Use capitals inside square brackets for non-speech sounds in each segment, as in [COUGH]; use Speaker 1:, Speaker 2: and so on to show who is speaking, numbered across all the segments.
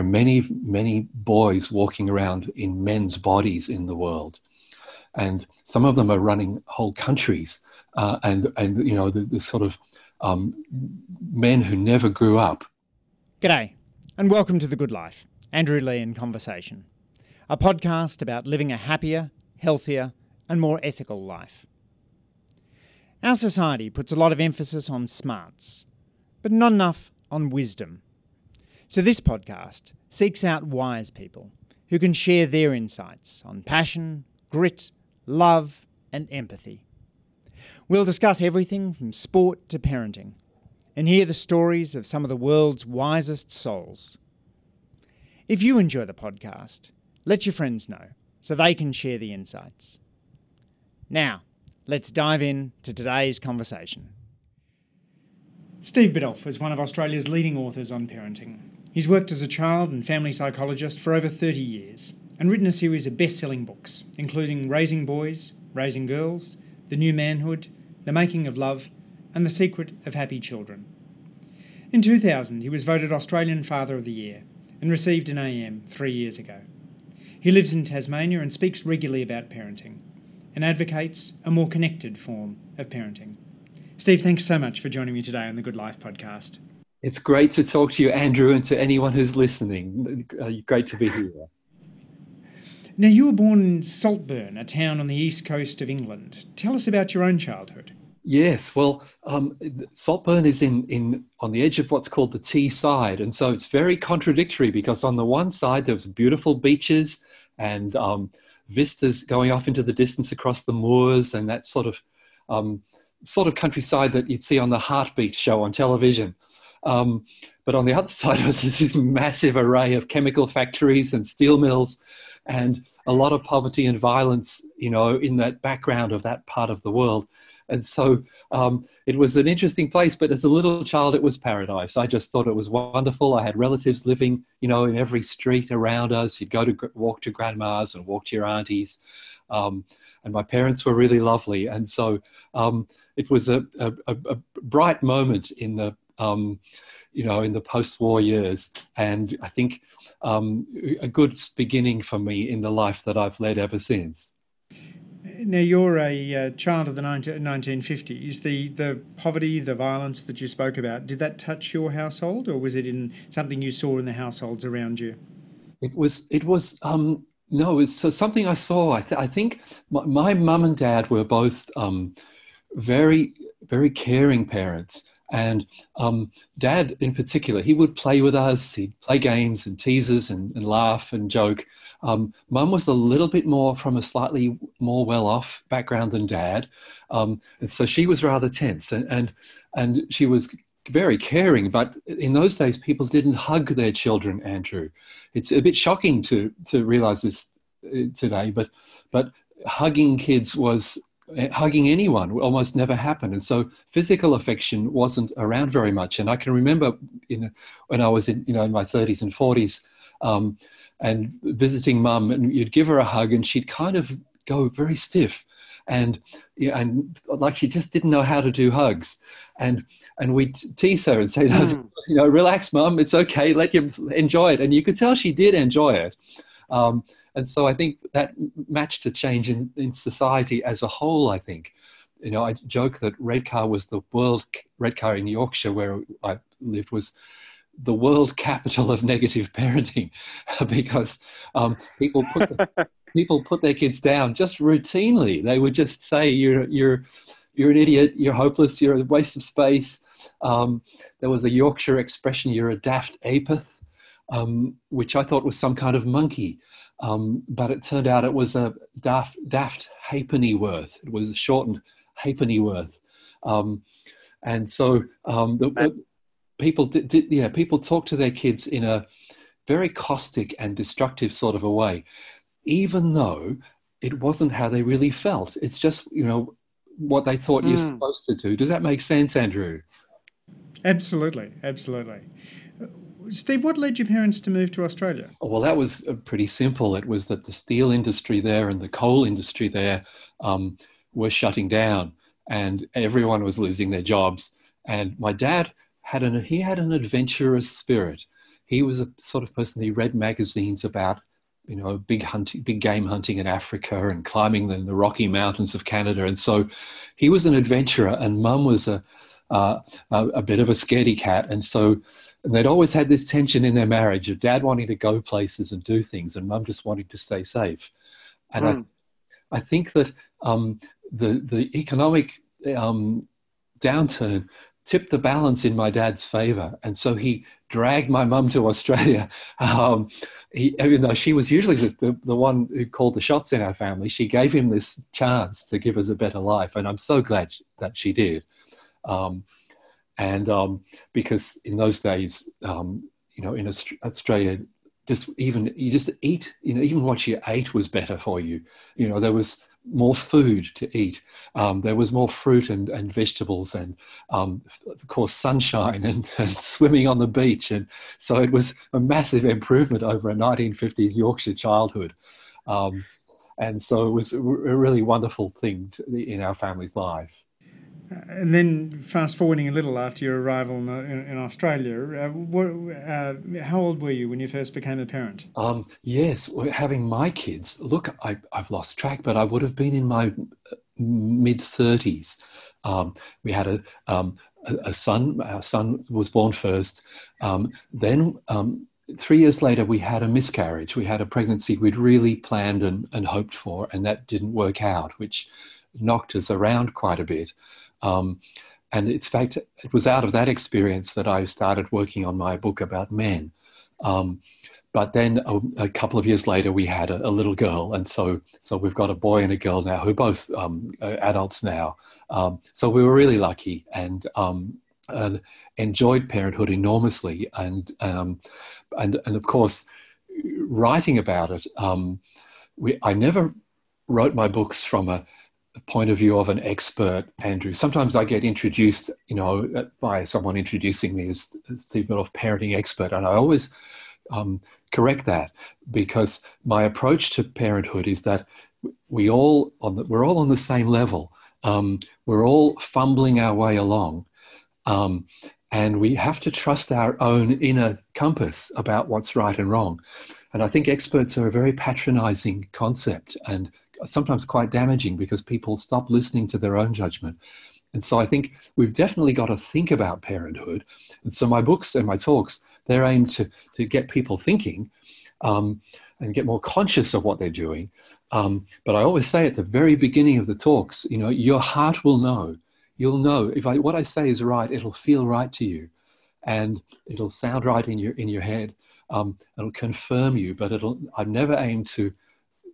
Speaker 1: are many, many boys walking around in men's bodies in the world. And some of them are running whole countries. Uh, and, and, you know, the, the sort of um, men who never grew up.
Speaker 2: G'day, and welcome to The Good Life. Andrew Lee in Conversation, a podcast about living a happier, healthier, and more ethical life. Our society puts a lot of emphasis on smarts, but not enough on wisdom. So, this podcast seeks out wise people who can share their insights on passion, grit, love, and empathy. We'll discuss everything from sport to parenting and hear the stories of some of the world's wisest souls. If you enjoy the podcast, let your friends know so they can share the insights. Now, let's dive in to today's conversation. Steve Biddulph is one of Australia's leading authors on parenting. He's worked as a child and family psychologist for over 30 years and written a series of best selling books, including Raising Boys, Raising Girls, The New Manhood, The Making of Love, and The Secret of Happy Children. In 2000, he was voted Australian Father of the Year and received an AM three years ago. He lives in Tasmania and speaks regularly about parenting and advocates a more connected form of parenting. Steve, thanks so much for joining me today on the Good Life podcast.
Speaker 1: It's great to talk to you, Andrew, and to anyone who's listening. Uh, great to be here.
Speaker 2: Now, you were born in Saltburn, a town on the east coast of England. Tell us about your own childhood.
Speaker 1: Yes, well, um, Saltburn is in, in on the edge of what's called the Teesside, and so it's very contradictory because on the one side there's beautiful beaches and um, vistas going off into the distance across the moors and that sort of um, sort of countryside that you'd see on the Heartbeat show on television. Um, but on the other [LAUGHS] side was this massive array of chemical factories and steel mills and a lot of poverty and violence, you know, in that background of that part of the world. And so um, it was an interesting place, but as a little child, it was paradise. I just thought it was wonderful. I had relatives living, you know, in every street around us. You'd go to walk to grandma's and walk to your aunties. Um, and my parents were really lovely. And so um, it was a, a, a, bright moment in the um, you know, in the post-war years, and I think um, a good beginning for me in the life that I've led ever since.
Speaker 2: Now you're a uh, child of the 19, 1950s. The the poverty, the violence that you spoke about, did that touch your household, or was it in something you saw in the households around you?
Speaker 1: It was. It was. Um, no, it's something I saw. I, th- I think my mum and dad were both um, very, very caring parents. And um, dad, in particular, he would play with us. He'd play games and tease us and, and laugh and joke. Um, Mum was a little bit more from a slightly more well-off background than dad, um, and so she was rather tense and and and she was very caring. But in those days, people didn't hug their children. Andrew, it's a bit shocking to to realize this uh, today, but but hugging kids was hugging anyone almost never happened. And so physical affection wasn't around very much. And i can remember in, when i was in you know in my 30s and 40s um, and visiting mum and you'd give her a hug and she'd kind of go very stiff. And and like she just didn't know how to do hugs. And and we'd tease her and say no, mm. [LAUGHS] you know relax mum it's okay let you enjoy it. And you could tell she did enjoy it um, and so I think that matched a change in, in society as a whole, I think. You know, I joke that Redcar was the world, Redcar in Yorkshire, where I lived, was the world capital of negative [LAUGHS] parenting [LAUGHS] because um, people put [LAUGHS] people put their kids down just routinely. They would just say, "You're you're you're an idiot. You're hopeless. You're a waste of space." Um, there was a Yorkshire expression, "You're a daft apeth," um, which I thought was some kind of monkey. Um, but it turned out it was a daft, daft halfpennyworth. It was a shortened halfpennyworth. Um, and so um, the, people did, did, yeah, people talk to their kids in a very caustic and destructive sort of a way, even though it wasn't how they really felt. It's just, you know, what they thought mm. you're hmm. supposed to do. Does that make sense, Andrew?
Speaker 2: Absolutely, absolutely. Steve, what led your parents to move to Australia?
Speaker 1: Well, that was uh, pretty simple. It was that the steel industry there and the coal industry there um, were shutting down, and everyone was losing their jobs. And my dad had an he had an adventurous spirit. he was a sort of person he read magazines about you know big hunting big game hunting in africa and climbing in the rocky mountains of canada and so he was an adventurer and mum was a uh, a, a, bit of a scaredy cat and so and they'd always had this tension in their marriage of dad wanting to go places and do things and mum just wanting to stay safe and mm. I, I think that um, the the economic um, downturn tipped the balance in my dad's favor. And so he dragged my mum to Australia. [LAUGHS] Um, he, even though she was usually the, the one who called the shots in our family, she gave him this chance to give us a better life. And I'm so glad that she did. Um, and um, because in those days, um, you know, in Australia, just even you just eat, you know, even what you ate was better for you. You know, there was more food to eat. Um, there was more fruit and, and vegetables, and um, of course, sunshine [LAUGHS] and, and, swimming on the beach. And so it was a massive improvement over a 1950s Yorkshire childhood. Um, and so it was a really wonderful thing to, in our family's life.
Speaker 2: And then, fast forwarding a little after your arrival in, in, in Australia, uh, what, uh, how old were you when you first became a parent?
Speaker 1: Um, yes, having my kids. Look, I, have lost track, but I would have been in my uh, mid 30s. Um, we had a, um, a, a, son. Our son was born first. Um, then, um, three years later, we had a miscarriage. We had a pregnancy we'd really planned and, and hoped for, and that didn't work out, which knocked us around quite a bit. Um, and in fact, it was out of that experience that I started working on my book about men. Um, but then a, a, couple of years later, we had a, a, little girl, and so so we've got a boy and a girl now who are both um, adults now. Um, so we were really lucky and, and enjoyed parenthood enormously, and um, and and of course, writing about it. Um, we, I never wrote my books from a point of view of an expert, Andrew. Sometimes I get introduced, you know, by someone introducing me as Steve Biddulph, parenting expert, and I always um, correct that because my approach to parenthood is that we all on the, we're all on the same level. Um, we're all fumbling our way along, um, and we have to trust our own inner compass about what's right and wrong. And I think experts are a very patronizing concept and sometimes quite damaging because people stop listening to their own judgment. And so I think we've definitely got to think about parenthood. And so my books and my talks, they're aimed to, to get people thinking um, and get more conscious of what they're doing. Um, but I always say at the very beginning of the talks, you know, your heart will know. You'll know if I, what I say is right, it'll feel right to you and it'll sound right in your, in your head. Um, it'll confirm you, but it'll, I've never aimed to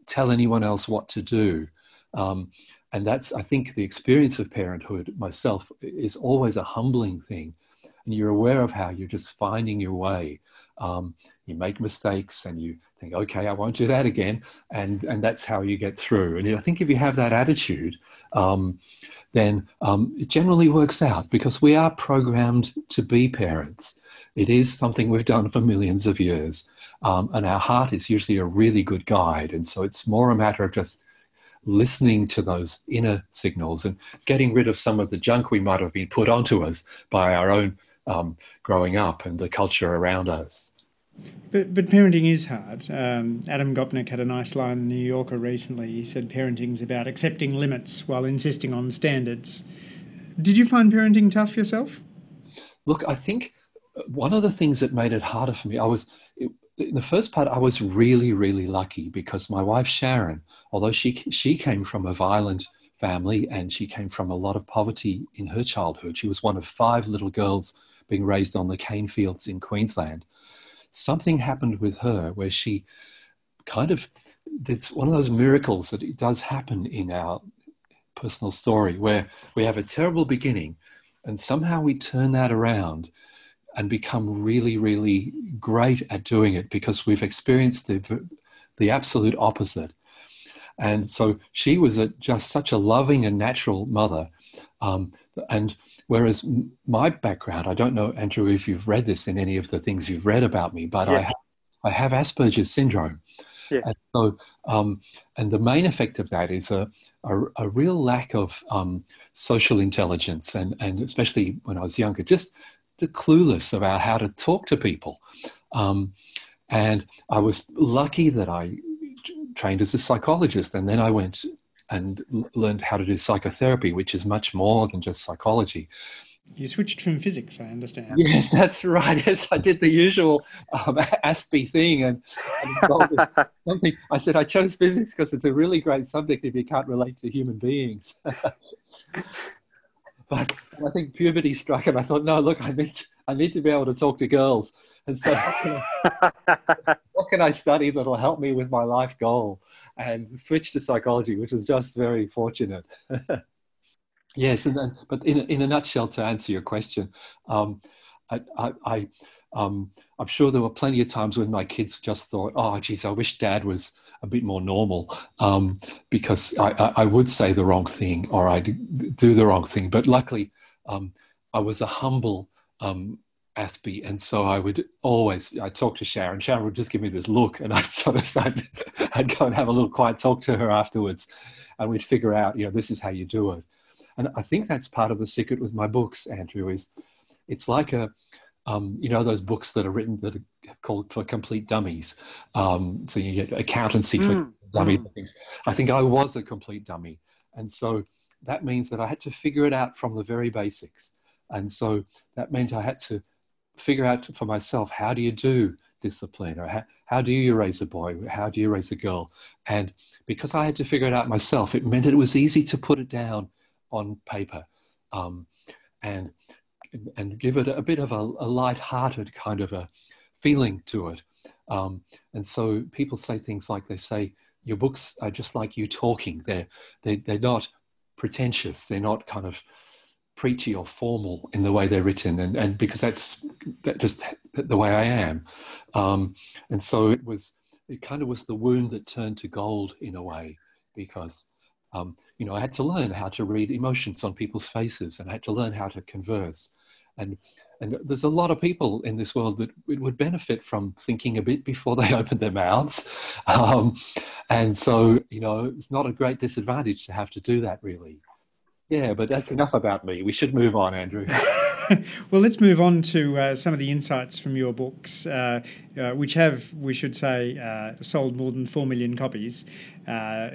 Speaker 1: tell anyone else what to do. Um, and that's, I think, the experience of parenthood myself is always a humbling thing. And you're aware of how you're just finding your way. Um, you make mistakes and you think, okay, I won't do that again. And, and that's how you get through. And I think if you have that attitude, um, then um, it generally works out because we are programmed to be parents. It is something we've done for millions of years. Um, and our heart is usually a really good guide. And so it's more a matter of just listening to those inner signals and getting rid of some of the junk we might have been put onto us by our own um, growing up and the culture around us.
Speaker 2: But, but parenting is hard. Um, Adam Gopnik had a nice line in New Yorker recently. He said parenting's about accepting limits while insisting on standards. Did you find parenting tough yourself?
Speaker 1: Look, I think one of the things that made it harder for me, I was, in the first part, I was really, really lucky because my wife Sharon, although she she came from a violent family and she came from a lot of poverty in her childhood, she was one of five little girls being raised on the cane fields in Queensland. Something happened with her where she kind of it's one of those miracles that it does happen in our personal story where we have a terrible beginning and somehow we turn that around and become really, really great at doing it because we've experienced the, the absolute opposite. And so she was a, just such a loving and natural mother. Um, and whereas my background, I don't know, Andrew, if you've read this in any of the things you've read about me, but yes. I, have, I have Asperger's syndrome.
Speaker 2: Yes.
Speaker 1: And so, um, and the main effect of that is a, a, a real lack of um, social intelligence, and, and especially when I was younger, just the clueless about how to talk to people. Um, and I was lucky that I trained as a psychologist, and then I went and learned how to do psychotherapy, which is much more than just psychology.
Speaker 2: You switched from physics, I understand. [LAUGHS]
Speaker 1: Yes, that's right. Yes, I did the usual um, [LAUGHS] Aspie thing, and, and [LAUGHS] something. I said I chose physics because it's a really great subject if you can't relate to human beings. but I think puberty struck, and I thought, no, look, I meant I need to be able to talk to girls, and so what can I, [LAUGHS] what can I study that'll help me with my life goal? And switch to psychology, which was just very fortunate. [LAUGHS] Yes, and then, but in a, in a nutshell, to answer your question, um, I, I, I um, I'm sure there were plenty of times when my kids just thought, "Oh, geez, I wish Dad was a bit more normal," um, because I, I, I, would say the wrong thing or I'd do the wrong thing. But luckily, um, I was a humble um, Aspie, and so I would always I'd talk to Sharon. Sharon would just give me this look, and [LAUGHS] I'd sort of I'd, I'd go and have a little quiet talk to her afterwards, and we'd figure out, you know, this is how you do it. And I think that's part of the secret with my books, Andrew, is it's like a, um, you know, those books that are written that are called for complete dummies. Um, so you get accountancy for mm. dummies mm. things. I think I was a complete dummy. And so that means that I had to figure it out from the very basics. And so that meant I had to figure out for myself how do you do discipline or how, how do you raise a boy how do you raise a girl and because i had to figure it out myself it meant it was easy to put it down on paper um, and and give it a bit of a, a light-hearted kind of a feeling to it. Um, and so people say things like they say your books are just like you talking. They're they, they're not pretentious. They're not kind of preachy or formal in the way they're written, and and because that's that just the way I am. Um, and so it was it kind of was the wound that turned to gold in a way because um, you know, I had to learn how to read emotions on people's faces, and I had to learn how to converse. And and there's a lot of people in this world that it would benefit from thinking a bit before they [LAUGHS] open their mouths. Um, and so, you know, it's not a great disadvantage to have to do that, really. Yeah, but that's enough about me. We should move on, Andrew. [LAUGHS]
Speaker 2: well, let's move on to uh, some of the insights from your books, uh, uh, which have, we should say, uh, sold more than 4 million copies, uh,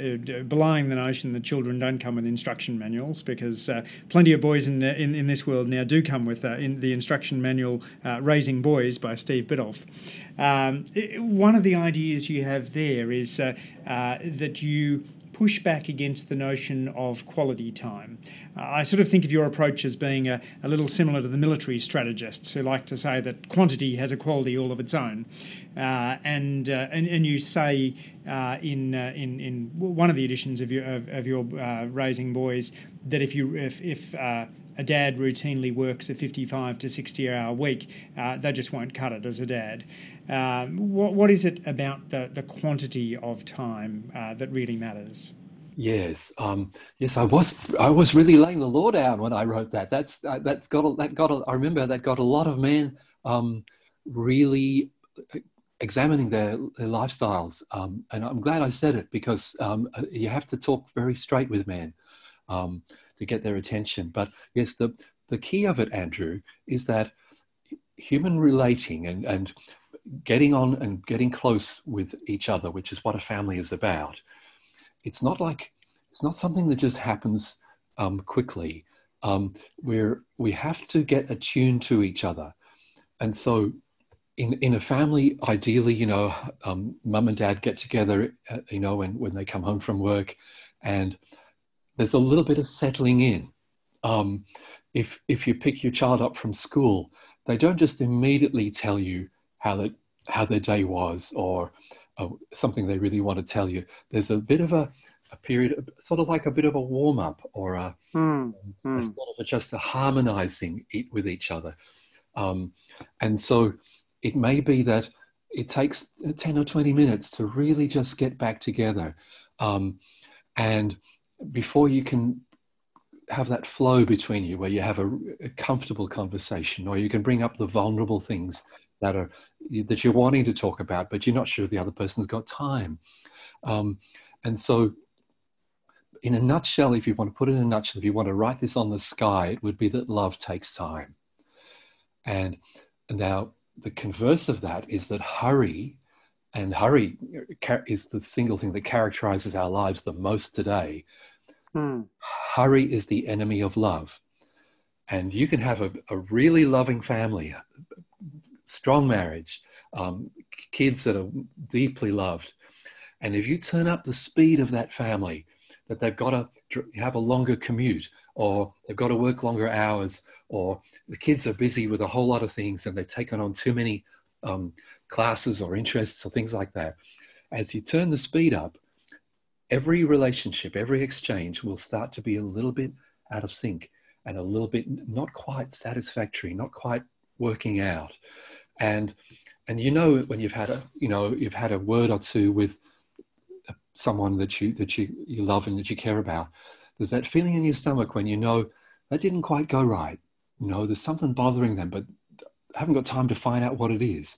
Speaker 2: belying the notion that children don't come with instruction manuals, because uh, plenty of boys in, in, in, this world now do come with in the instruction manual Raising Boys by Steve Biddulph. Um, one of the ideas you have there is that you push back against the notion of quality time. Uh, I sort of think of your approach as being a, a, little similar to the military strategists who like to say that quantity has a quality all of its own. Uh, and, uh, and, and you say uh, in, uh, in, in one of the editions of your, of, of your Raising Boys that if, you, if, if a dad routinely works a 55 to 60 hour week, uh, they just won't cut it as a dad. Um, what, what is it about the, the quantity of time uh, that really matters?
Speaker 1: Yes, um, yes, I was. I was really laying the law down when I wrote that. That's uh, that's got a, that got. A, I remember that got a lot of men um, really uh, examining their, their lifestyles, um, and I'm glad I said it because um, uh, you have to talk very straight with men um, to get their attention. But yes, the the key of it, Andrew, is that human relating and and getting on and getting close with each other, which is what a family is about. It's not like it's not something that just happens um, quickly. Um, where we have to get attuned to each other, and so in in a family, ideally, you know, um, mum and dad get together, uh, you know, when when they come home from work, and there's a little bit of settling in. Um, if if you pick your child up from school, they don't just immediately tell you how that how their day was or uh, something they really want to tell you. There's a bit of a, a period, sort of like a bit of a warm up or a, mm, a mm. sort of a, just a harmonizing it with each other. Um, and so it may be that it takes 10 or 20 minutes to really just get back together. Um, and before you can have that flow between you where you have a, a, comfortable conversation or you can bring up the vulnerable things that are that you're wanting to talk about, but you're not sure the other person's got time. Um, and so, in a nutshell, if you want to put it in a nutshell, if you want to write this on the sky, it would be that love takes time. And now, the converse of that is that hurry, and hurry is the single thing that characterizes our lives the most today. Hmm. Hurry is the enemy of love. And you can have a, a really loving family, strong marriage, um, kids that are deeply loved. And if you turn up the speed of that family, that they've got to have a longer commute, or they've got to work longer hours, or the kids are busy with a whole lot of things and they've taken on too many um, classes or interests or things like that. As you turn the speed up, every relationship, every exchange will start to be a little bit out of sync and a little bit not quite satisfactory, not quite working out. And and you know when you've had a you know you've had a word or two with uh, someone that you that you, you love and that you care about, there's that feeling in your stomach when you know that didn't quite go right. You know, there's something bothering them, but haven't got time to find out what it is.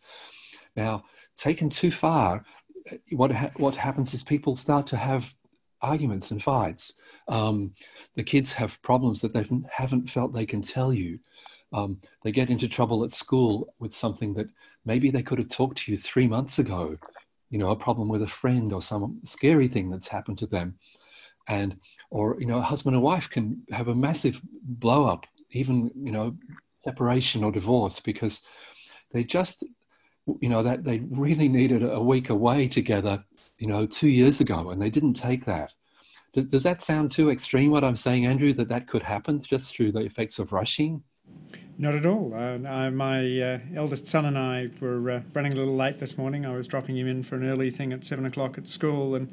Speaker 1: Now, taken too far, what ha- what happens is people start to have arguments and fights. Um, the kids have problems that they haven't felt they can tell you. Um, they get into trouble at school with something that maybe they could have talked to you three months ago. You know, a problem with a friend or some scary thing that's happened to them, and or you know, a husband and wife can have a massive blow up, even you know, separation or divorce because they just you know that they really needed a week away together you know two years ago and they didn't take that does, does that sound too extreme what i'm saying andrew that that could happen just through the effects of rushing
Speaker 2: not at all. Uh, my uh, eldest son and I were uh, running a little late this morning. I was dropping him in for an early thing at seven o'clock at school, and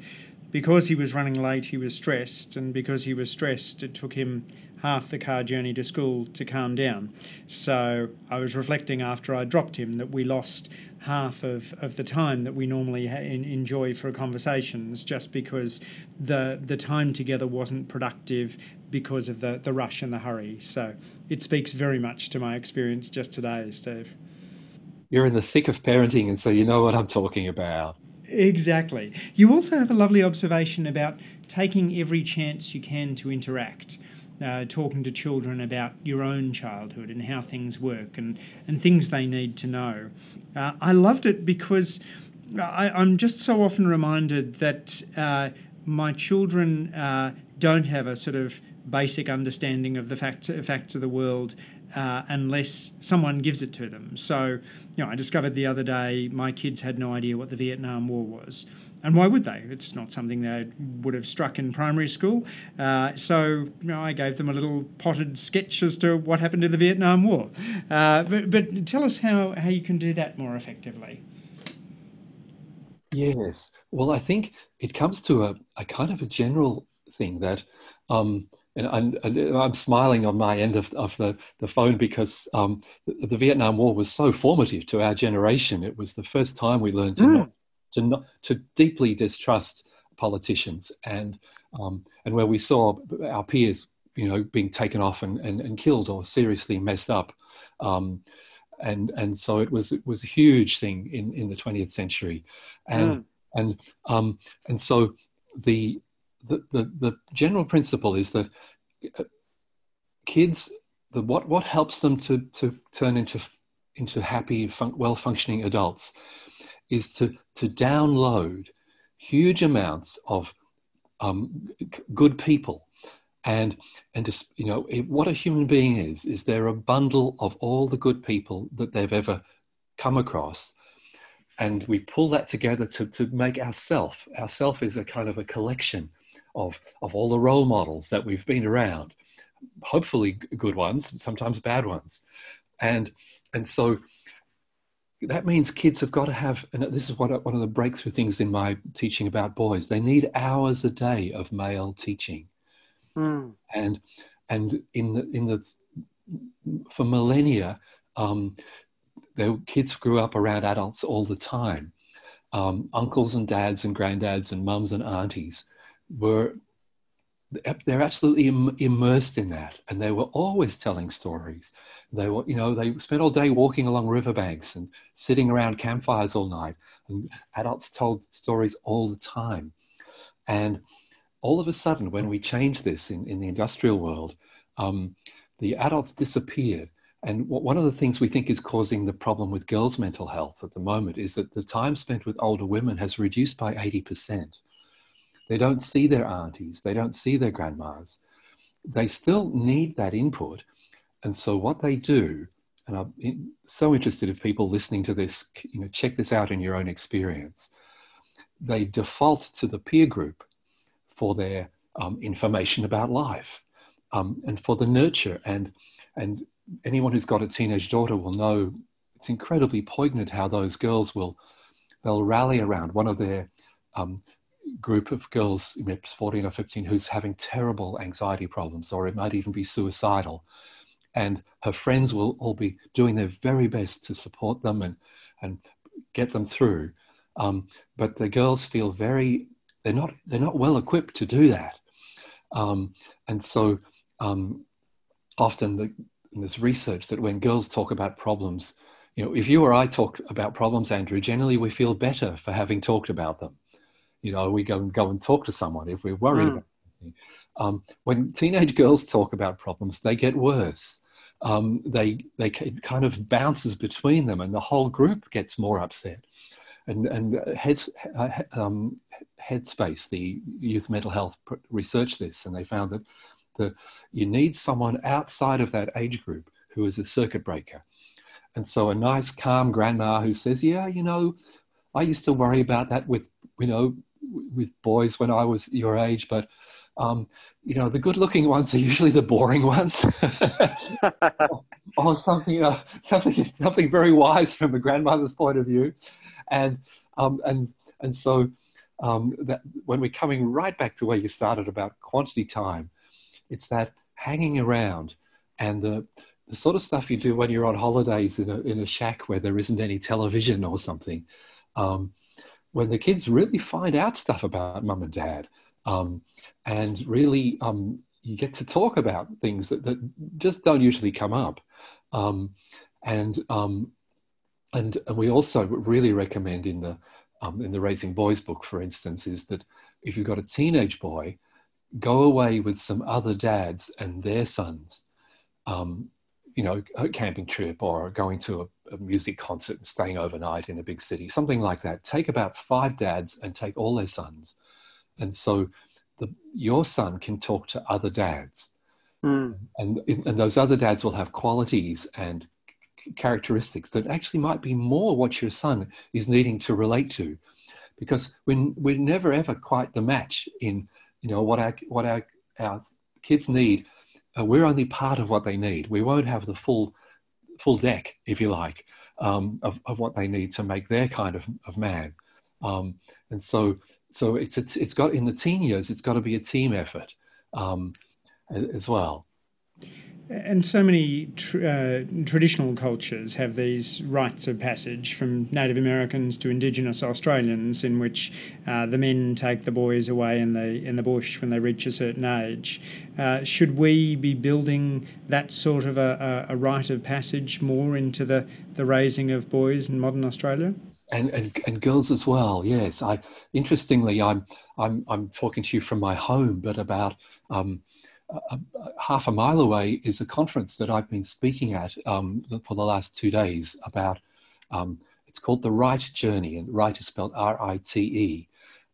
Speaker 2: because he was running late, he was stressed, and because he was stressed, it took him half the car journey to school to calm down. So I was reflecting after I dropped him that we lost half of, of the time that we normally ha- enjoy for conversations just because the the time together wasn't productive because of the, the rush and the hurry. So it speaks very much to my experience just today, Steve.
Speaker 1: You're in the thick of parenting, and so you know what I'm talking about.
Speaker 2: Exactly. You also have a lovely observation about taking every chance you can to interact uh, talking to children about your own childhood and how things work and, and things they need to know. Uh, I loved it because I, am just so often reminded that uh, my children uh, don't have a sort of basic understanding of the facts, facts of the world uh, unless someone gives it to them. So, you know, I discovered the other day my kids had no idea what the Vietnam War was. And why would they? It's not something they would have struck in primary school. Uh, so you know, I gave them a little potted sketch as to what happened in the Vietnam War. Uh, but, but tell us how, how you can do that more effectively.
Speaker 1: Yes. Well, I think it comes to a, a kind of a general thing that, um, and I'm, I'm, smiling on my end of, of the, the phone because um, the, the, Vietnam War was so formative to our generation. It was the first time we learned to mm. not to not to deeply distrust politicians and um, and where we saw our peers you know being taken off and, and, and killed or seriously messed up um, and and so it was it was a huge thing in in the 20th century and mm. and um, and so the, the the the general principle is that uh, kids the what what helps them to to turn into into happy fun, well functioning adults is to, to download huge amounts of um, good people. And and just you know it, what a human being is is they're a bundle of all the good people that they've ever come across. And we pull that together to, to make ourself ourself is a kind of a collection of of all the role models that we've been around. Hopefully good ones sometimes bad ones. And and so that means kids have got to have, and this is what, one of the breakthrough things in my teaching about boys. They need hours a day of male teaching, mm. and and in the in the for millennia, um, their kids grew up around adults all the time. Um, uncles and dads and granddads and mums and aunties were they're absolutely Im- immersed in that and they were always telling stories they were you know they spent all day walking along riverbanks and sitting around campfires all night and adults told stories all the time and all of a sudden when we changed this in, in the industrial world um, the adults disappeared and one of the things we think is causing the problem with girls' mental health at the moment is that the time spent with older women has reduced by 80%. They don't see their aunties, they don't see their grandmas. They still need that input. And so, what they do, and I'm so interested if people listening to this, you know, check this out in your own experience. They default to the peer group for their um, information about life um, and for the nurture and and anyone who's got a teenage daughter will know it's incredibly poignant how those girls will they'll rally around one of their um, group of girls, 14 or 15, who's having terrible anxiety problems, or it might even be suicidal. And her friends will all be doing their very best to support them and, and get them through. Um, but the girls feel very, they're not, they're not well equipped to do that. Um, and so um, often the, in this research that when girls talk about problems, you know, if you or I talk about problems, Andrew, generally we feel better for having talked about them. You know, we go and go and talk to someone if we're worried mm. about. Um, when teenage girls talk about problems, they get worse. Um, they they kind of bounces between them, and the whole group gets more upset. And and heads, uh, um, Headspace, the youth mental health researched this, and they found that the, you need someone outside of that age group who is a circuit breaker. And so a nice, calm grandma who says, yeah, you know, I used to worry about that with, you know, with boys when I was your age, but um, you know, the good-looking ones are usually the boring ones, [LAUGHS] or, something, uh, something, something very wise from a grandmother's point of view, and um, and and so um, that when we're coming right back to where you started about quantity time, it's that hanging around and the, the sort of stuff you do when you're on holidays in a, in a shack where there isn't any television or something. Um, when the kids really find out stuff about mum and dad um, and really um, you get to talk about things that, that just don't usually come up. Um, and, um, and, and we also really recommend in the, um, in the Raising Boys book, for instance, is that if you've got a teenage boy, go away with some other dads and their sons, um, you know, a camping trip or going to a, a, music concert and staying overnight in a big city, something like that. Take about five dads and take all their sons. And so the, your son can talk to other dads. Mm. And, and those other dads will have qualities and characteristics that actually might be more what your son is needing to relate to because we're, we're never ever quite the match in you know what our what our our kids need uh, we're only part of what they need we won't have the full full deck if you like um, of, of what they need to make their kind of, of man um, and so so it's it's got in the teen years it's got to be a team effort um, as well
Speaker 2: and so many tr- uh, traditional cultures have these rites of passage from Native Americans to Indigenous Australians, in which uh, the men take the boys away in the in the bush when they reach a certain age. Uh, should we be building that sort of a, a, a, rite of passage more into the, the raising of boys in modern Australia?
Speaker 1: And, and, and girls as well. Yes, I interestingly, I'm I'm I'm talking to you from my home, but about. Um, half a mile away is a conference that I've been speaking at um, for the last two days about. Um, it's called the Rite Journey, and Rite is spelled R-I-T-E.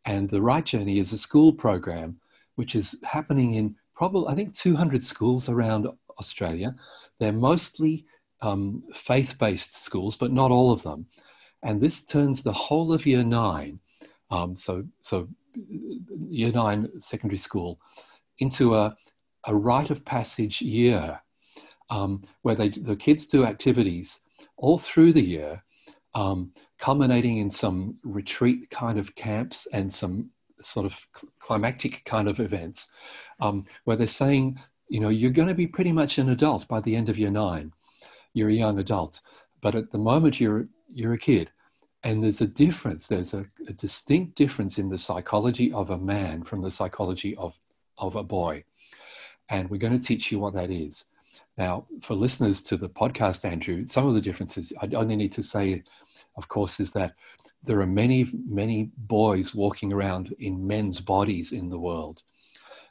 Speaker 1: And the Rite Journey is a school program which is happening in probably I think 200 schools around Australia. They're mostly um, faith-based schools, but not all of them. And this turns the whole of Year Nine, um, so so Year Nine secondary school, into a a rite of passage year um, where they, the kids do activities all through the year, um, culminating in some retreat kind of camps and some sort of climactic kind of events um, where they're saying, you know, you're going to be pretty much an adult by the end of year nine. You're a young adult, but at the moment you're you're a kid, and there's a difference. There's a, a distinct difference in the psychology of a man from the psychology of of a boy and we're going to teach you what that is. Now, for listeners to the podcast, Andrew, some of the differences I only need to say, of course, is that there are many, many boys walking around in men's bodies in the world.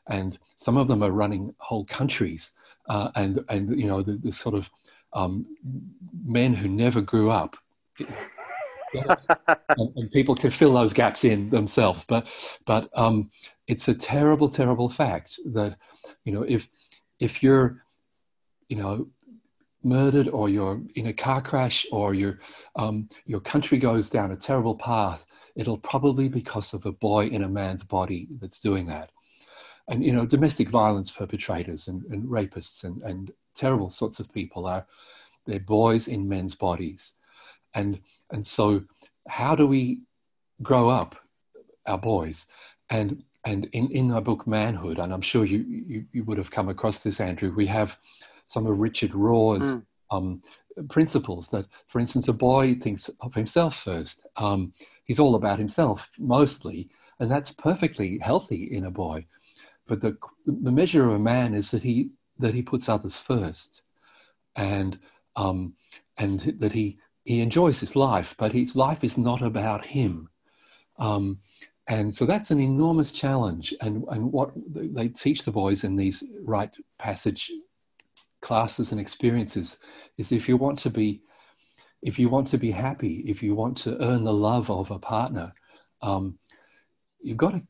Speaker 1: And some of them are running whole countries. Uh, and, and, you know, the, the sort of um, men who never grew up. And, and, people can fill those gaps in themselves. But, but um, it's a terrible, terrible fact that, you know, if, if you're, you know, murdered or you're in a car crash or your, um, your country goes down a terrible path, it'll probably be because of a boy in a man's body that's doing that. And, you know, domestic violence perpetrators and, and rapists and, and terrible sorts of people are, they're boys in men's bodies. And, and so how do we grow up our boys? And, and in, in our book Manhood, and I'm sure you, you, you would have come across this, Andrew, we have some of Richard Rohr's mm. um, principles that, for instance, a boy thinks of himself first. Um, he's all about himself mostly, and that's perfectly healthy in a boy. But the, the measure of a man is that he that he puts others first, and um, and that he he enjoys his life, but his life is not about him. Um, and so that's an enormous challenge. And, and what they teach the boys in these rite passage classes and experiences is if you want to be if you want to be happy, if you want to earn the love of a partner, um, you've got to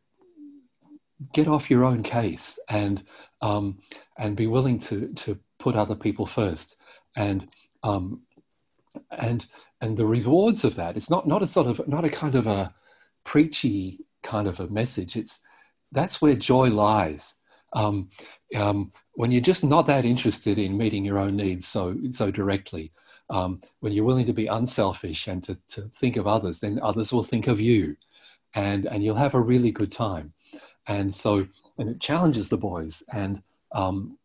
Speaker 1: get off your own case and um, and be willing to to put other people first and um, and and the rewards of that it's not not a sort of not a kind of a preachy kind of a message. It's that's where joy lies. Um, um, when you're just not that interested in meeting your own needs so so directly um, when you're willing to be unselfish and to, to think of others then others will think of you. And and you'll have a really good time. And so and it challenges the boys. And um,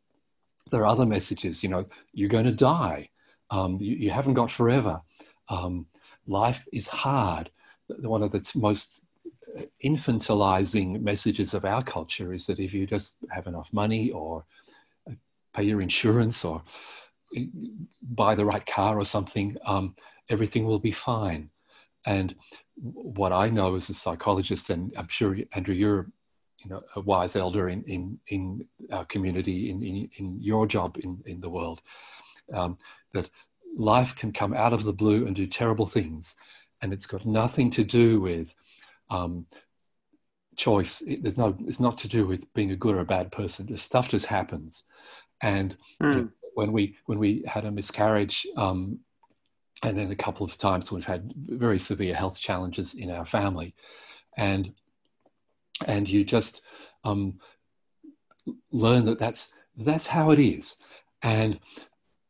Speaker 1: there are other messages you know you're going to die um, you, you, haven't got forever. Um, life is hard. One of the most infantilizing messages of our culture is that if you just have enough money or uh, pay your insurance or uh, buy the right car or something, um, everything will be fine. And what I know as a psychologist, and I'm sure Andrew, you're you know a wise elder in in in our community, in in, in your job in in the world, um, that life can come out of the blue and do terrible things. And it's got nothing to do with um, choice. It, there's no, it's not to do with being a good or a bad person. Just stuff just happens. And mm. you know, when we when we had a miscarriage, um, and then a couple of times we've had very severe health challenges in our family, and and you just um, learn that that's that's how it is, and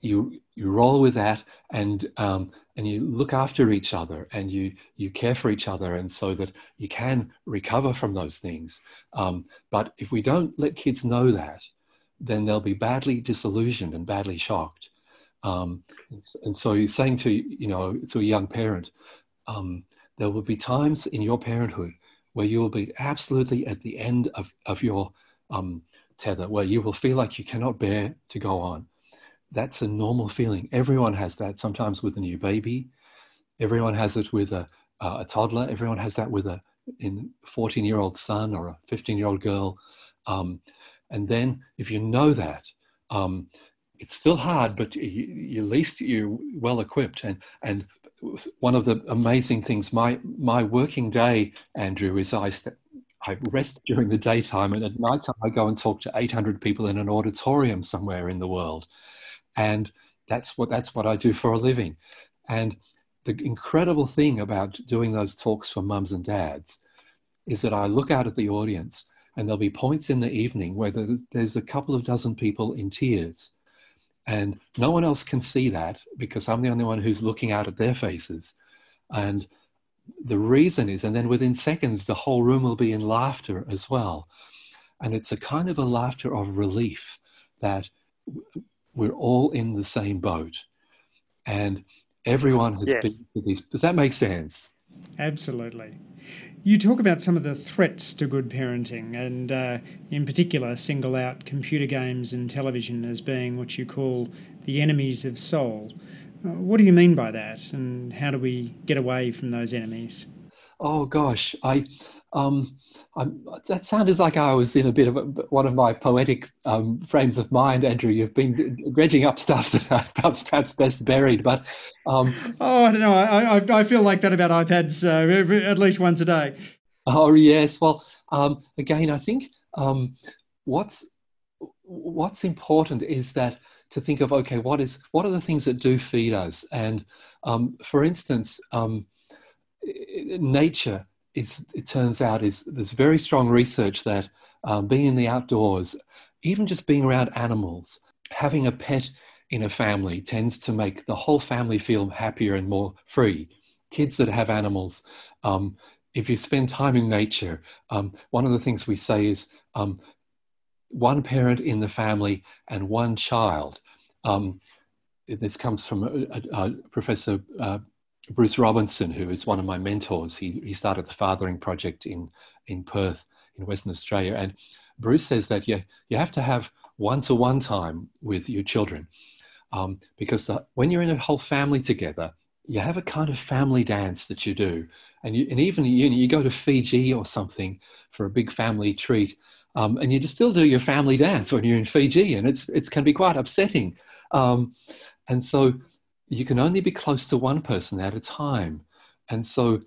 Speaker 1: you you roll with that and um, and you look after each other and you you care for each other and so that you can recover from those things. Um, but if we don't let kids know that then they'll be badly disillusioned and badly shocked. Um, and, so you're saying to you know to a young parent um, there will be times in your parenthood where you will be absolutely at the end of, of your um, tether where you will feel like you cannot bear to go on that's a normal feeling. Everyone has that sometimes with a new baby. Everyone has it with a, a toddler. Everyone has that with a in 14 year old son or a 15 year old girl. Um, and then if you know that, um, it's still hard, but you, you, at least you're well equipped. And, and one of the amazing things, my, my working day, Andrew, is I, st- I rest during the daytime and at night time I go and talk to 800 people in an auditorium somewhere in the world and that's what that's what I do for a living. And the incredible thing about doing those talks for mums and dads is that I look out at the audience and there'll be points in the evening where there's a couple of dozen people in tears. And no one else can see that because I'm the only one who's looking out at their faces. And the reason is, and then within seconds, the whole room will be in laughter as well. And it's a kind of a laughter of relief that we're all in the same boat. And everyone has yes. been to these does that make sense?
Speaker 2: Absolutely. You talk about some of the threats to good parenting and uh, in particular single out computer games and television as being what you call the enemies of soul. Uh, what do you mean by that? And how do we get away from those enemies?
Speaker 1: Oh gosh. I um, that sounded like I was in a bit of a, one of my poetic um, frames of mind, Andrew. You've been dredging up stuff that perhaps, perhaps best buried, but
Speaker 2: um, oh, I don't know. I, I, I, feel like that about iPads uh, at least once a day.
Speaker 1: Oh yes. Well, um, again, I think um, what's what's important is that to think of okay, what is what are the things that do feed us, and um, for instance, nature is, it turns out, is there's very strong research that um, being in the outdoors, even just being around animals, having a pet in a family tends to make the whole family feel happier and more free. Kids that have animals, um, if you spend time in nature, um, one of the things we say is um, one parent in the family and one child. Um, this comes from a, a, a Professor uh, Bruce Robinson, who is one of my mentors, he, he started the Fathering Project in, in Perth, in Western Australia. And Bruce says that you, you have to have one to one time with your children um, because uh, when you're in a whole family together, you have a kind of family dance that you do. And, you, and even you, you go to Fiji or something for a big family treat. Um, and you just still do your family dance when you're in Fiji, and it's it can be quite upsetting. Um, and so you can only be close to one person at a time. And so,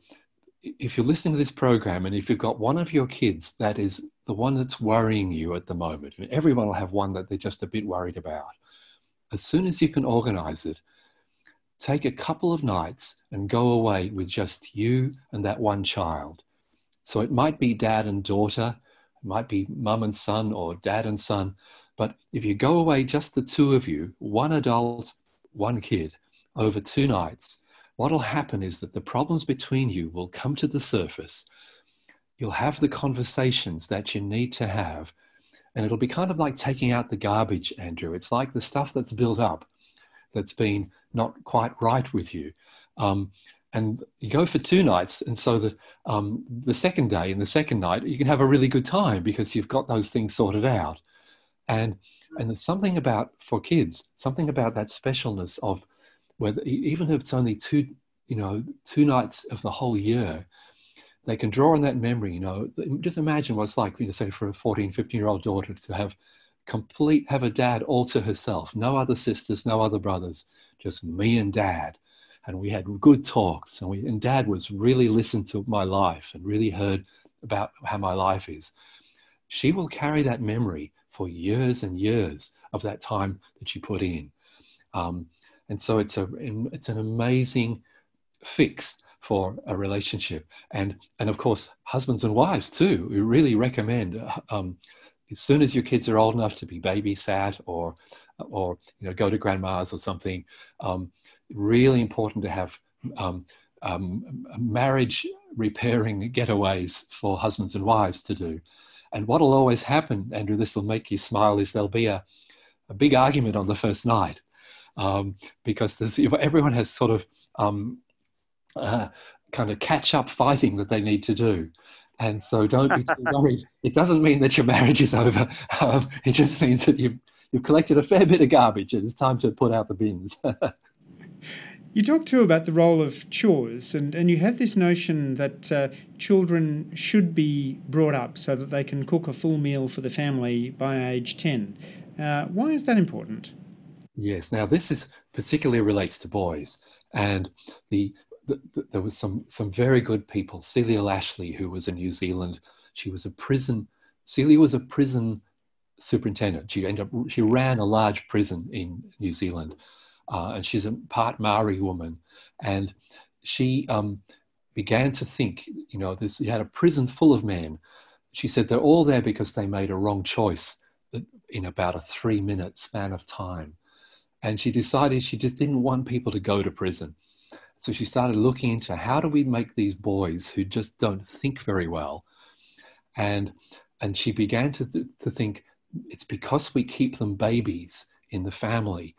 Speaker 1: if you're listening to this program and if you've got one of your kids that is the one that's worrying you at the moment, and everyone will have one that they're just a bit worried about, as soon as you can organize it, take a couple of nights and go away with just you and that one child. So it might be dad and daughter, it might be mum and son or dad and son. But if you go away just the two of you, one adult, one kid, over two nights, what'll happen is that the problems between you will come to the surface. You'll have the conversations that you need to have. And it'll be kind of like taking out the garbage, Andrew. It's like the stuff that's built up that's been not quite right with you. Um, and you go for two nights, and so the um, the second day and the second night you can have a really good time because you've got those things sorted out. And and there's something about for kids, something about that specialness of where even if it's only two, you know, two nights of the whole year, they can draw on that memory. You know, just imagine what it's like, you know, say for a 14, 15 year old daughter to have complete, have a dad all to herself, no other sisters, no other brothers, just me and dad. And we had good talks, and we and dad was really listened to my life and really heard about how my life is. She will carry that memory for years and years of that time that she put in. Um, and so it's a it's an amazing fix for a relationship. And and of course husbands and wives too we really recommend uh, um, as soon as your kids are old enough to be babysat or or you know go to grandma's or something um, really important to have um, um, marriage repairing getaways for husbands and wives to do. And what'll always happen andrew this will make you smile is there'll be a, a big argument on the first night um, because there's, everyone has sort of um, uh, kind of catch up fighting that they need to do. And so don't be too [LAUGHS] worried. It doesn't mean that your marriage is over. Um, it just means that you've, you've collected a fair bit of garbage and it's time to put out the bins. [LAUGHS]
Speaker 2: You talk too about the role of chores, and, and you have this notion that uh, children should be brought up so that they can cook a full meal for the family by age 10. Uh, why is that important?
Speaker 1: Yes. Now, this is particularly relates to boys, and the, the, the, there was some some very good people. Celia Lashlie, who was in New Zealand, she was a prison. Celia was a prison superintendent. She ended up she ran a large prison in New Zealand, uh, and she's a part Maori woman, and she um, began to think. You know, this you had a prison full of men. She said they're all there because they made a wrong choice in about a three minute span of time and she decided she just didn't want people to go to prison. So she started looking into how do we make these boys who just don't think very well, and and she began to th- to think it's because we keep them babies in the family,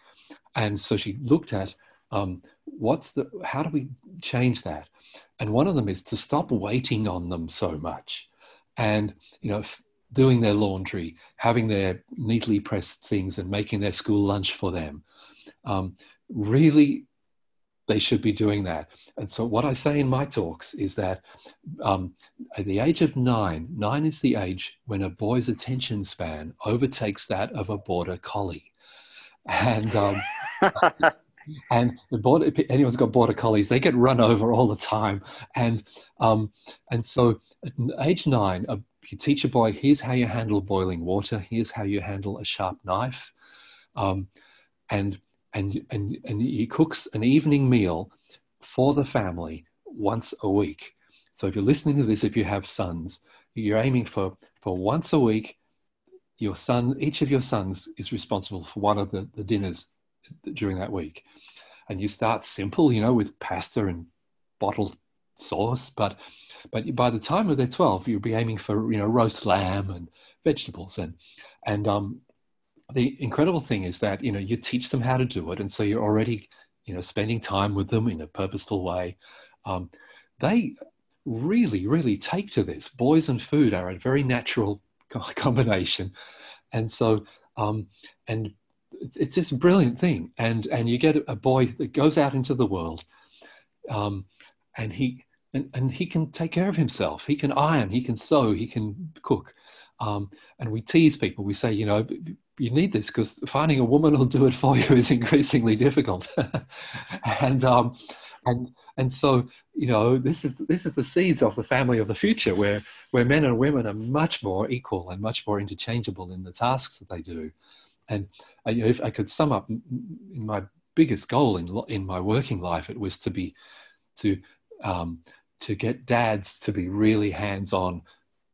Speaker 1: and so she looked at um, what's the how do we change that, and one of them is to stop waiting on them so much, and you know f- doing their laundry, having their neatly pressed things, and making their school lunch for them um, really they should be doing that. And so, what I say in my talks is that um, at the age of nine, nine is the age when a boy's attention span overtakes that of a border collie. And um, [LAUGHS] and the border anyone's got border collies they get run over all the time and um, and so at age nine a, you teach a boy here's how you handle boiling water here's how you handle a sharp knife um, and and, and, and he cooks an evening meal for the family once a week. So if you're listening to this, if you have sons, you're aiming for, for once a week, your son, each of your sons is responsible for one of the, the dinners during that week. And you start simple, you know, with pasta and bottled sauce, but but by the time they're 12, you'll be aiming for, you know, roast lamb and vegetables and and um the incredible thing is that you know you teach them how to do it and so you're already you know spending time with them in a purposeful way. Um, they really really take to this. Boys and food are a very natural [LAUGHS] combination. And so um, and it's this brilliant thing. And and you get a boy that goes out into the world um, and he and, and he can take care of himself. He can iron he can sew he can cook. Um, and we tease people. We say you know you need this because finding a woman who'll do it for you [LAUGHS] is increasingly difficult. [LAUGHS] and um, and and so you know this is this is the seeds of the family of the future where where men and women are much more equal and much more interchangeable in the tasks that they do. And uh, you know, if I could sum up in my biggest goal in in my working life, it was to be to um, to get dads to be really hands-on,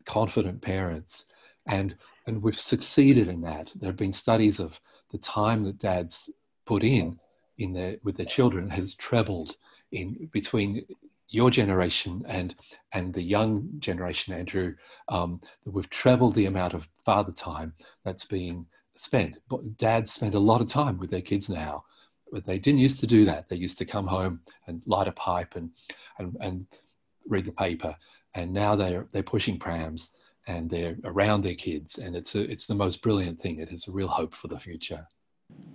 Speaker 1: confident parents and and we've succeeded in that. There have been studies of the time that dads put in in their with their children has trebled in between your generation and and the young generation, Andrew. Um, we've trebled the amount of father time that's being spent. But dads spend a lot of time with their kids now, but they didn't used to do that. They used to come home and light a pipe and and, and read the paper, and now they're they're pushing prams and they're around their kids, and it's a, it's the most brilliant thing. It is a real hope for the future.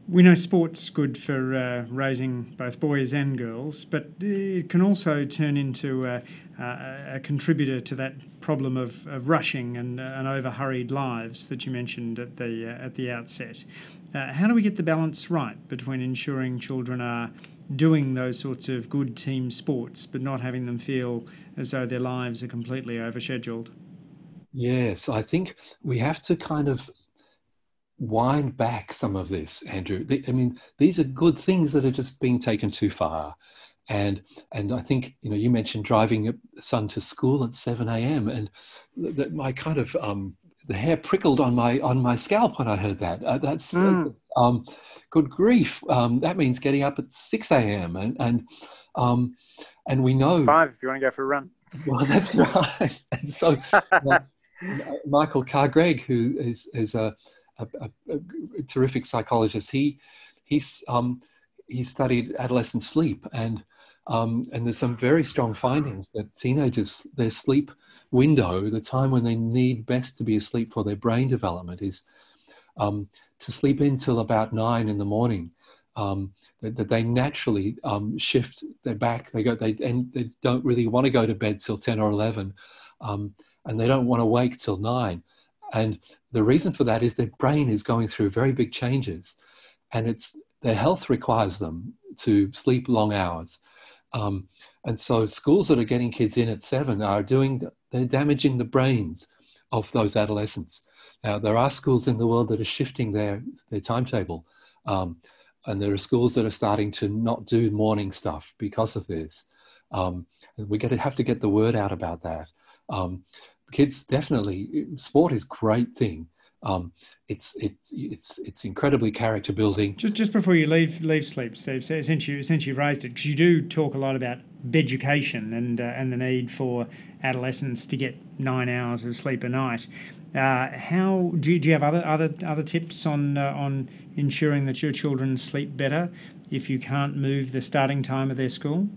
Speaker 2: We know sport's good for uh, raising both boys and girls, but it can also turn into a, a, a contributor to that problem of, of rushing and, uh, and over hurried lives that you mentioned at the uh, at the outset. Uh, how do we get the balance right between ensuring children are doing those sorts of good team sports, but not having them feel as though their lives are completely overscheduled?
Speaker 1: Yes, I think we have to kind of wind back some of this, Andrew. I mean, these are good things that are just being taken too far. And and I think you know you mentioned driving a son to school at seven a.m. and that my kind of um, the hair prickled on my on my scalp when I heard that. Uh, that's mm. uh, um, good grief. Um, that means getting up at six a.m. and and um, and we know
Speaker 3: five if you want to go for a run.
Speaker 1: Well, that's [LAUGHS] right. And so [LAUGHS] uh, Michael Carr-Gregg, who is, is a, a, a, terrific psychologist, he, he's, um, he studied adolescent sleep and um, and there's some very strong findings that teenagers their sleep window the time when they need best to be asleep for their brain development is um, to sleep until about nine in the morning um, that, that, they naturally um, shift their back. They go they and they don't really want to go to bed till 10 or 11 um, and they don't want to wake till nine. And the reason for that is their brain is going through very big changes, and it's their health requires them to sleep long hours. Um, and so schools that are getting kids in at seven are doing they're damaging the brains of those adolescents. Now there are schools in the world that are shifting their their timetable, um, and there are schools that are starting to not do morning stuff because of this. Um, we got to have to get the word out about that. Um, kids definitely sport is great thing. Um, it's it's it's it's incredibly character building.
Speaker 2: Just just before you leave leave sleep, Steve, since you since you raised it, because you do talk a lot about education and uh, and the need for adolescents to get nine hours of sleep a night. Uh, how do you, do you have other other other tips on uh, on ensuring that your children sleep better if you can't move the starting time of their school?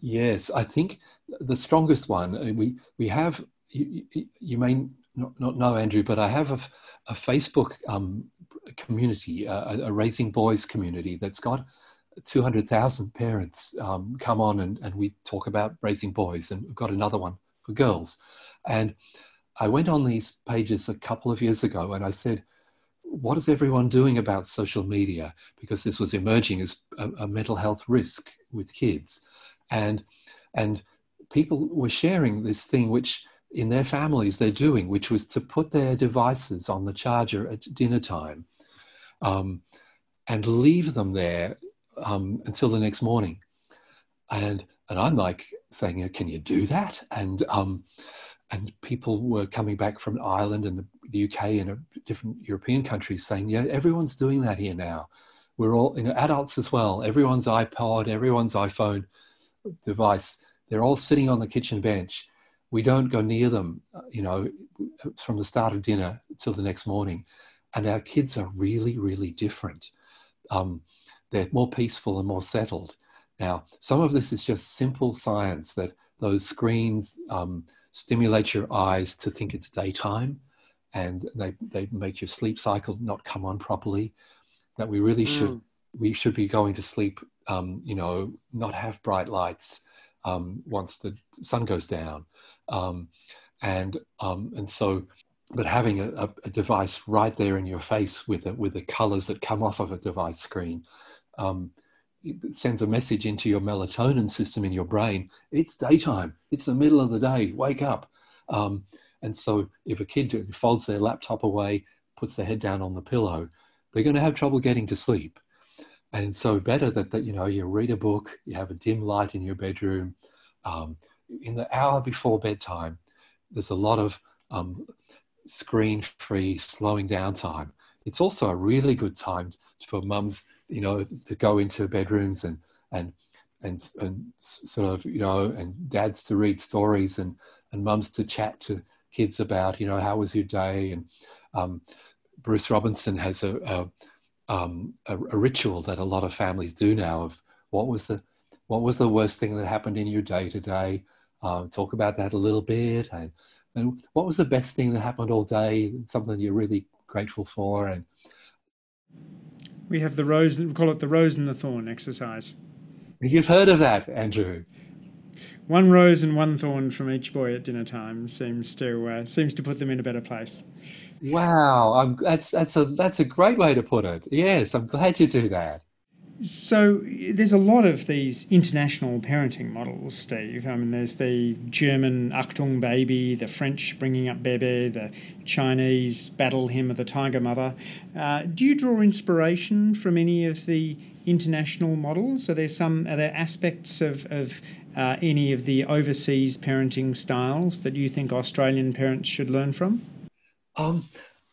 Speaker 1: Yes, I think the strongest one uh, we we have you, you may not, not know, Andrew, but I have a, a Facebook um, community, a, a, Raising Boys community that's got 200,000 parents um, come on and, and we talk about raising boys, and we've got another one for girls. And I went on these pages a couple of years ago and I said, what is everyone doing about social media? Because this was emerging as a, a mental health risk with kids. And, and people were sharing this thing which in their families they're doing, which was to put their devices on the charger at dinner time um, and leave them there um, until the next morning. And, and I'm like saying, can you do that? And, um, and people were coming back from Ireland and the, the UK and different European countries saying, yeah, everyone's doing that here now. We're all, you know, adults as well. Everyone's iPod, everyone's iPhone device. They're all sitting on the kitchen bench. We don't go near them, you know, from the start of dinner till the next morning. And our kids are really, really different. Um, they're more peaceful and more settled. Now, some of this is just simple science that those screens um, stimulate your eyes to think it's daytime and they, they make your sleep cycle not come on properly. That we really mm. should we should be going to sleep, um, you know, not have bright lights um, once the sun goes down, um, and um, and so, but having a, a, device right there in your face with the, with the colors that come off of a device screen um, it sends a message into your melatonin system in your brain. It's daytime. It's the middle of the day. Wake up. Um, and so, if a kid folds their laptop away, puts their head down on the pillow, they're going to have trouble getting to sleep. And so, better that, that you know you read a book, you have a dim light in your bedroom. Um, in the hour before bedtime, there's a lot of um, screen-free slowing down time. It's also a really good time for mums you know, to go into bedrooms and and and and sort of you know, and dads to read stories and and mums to chat to kids about you know how was your day and um, Bruce Robinson has a a, um, a a, ritual that a lot of families do now of what was the what was the worst thing that happened in your day today. Um, talk about that a little bit and and what was the best thing that happened all day something you're really grateful for and
Speaker 2: we have the rose, we call it the rose and the thorn exercise.
Speaker 1: You've heard of that, Andrew.
Speaker 2: One rose and one thorn from each boy at dinner time seems to uh, seems to put them in a better place.
Speaker 1: Wow, I'm, that's that's a that's a great way to put it. Yes, I'm glad you do that.
Speaker 2: So there's a lot of these international parenting models, Steve. I mean, there's the German Achtung baby, the French bringing up Bebe, the Chinese battle hymn of the tiger mother. Uh, do you draw inspiration from any of the international models? Are there some are there aspects of, of uh, any of the overseas parenting styles that you think Australian parents should learn from?
Speaker 1: Um,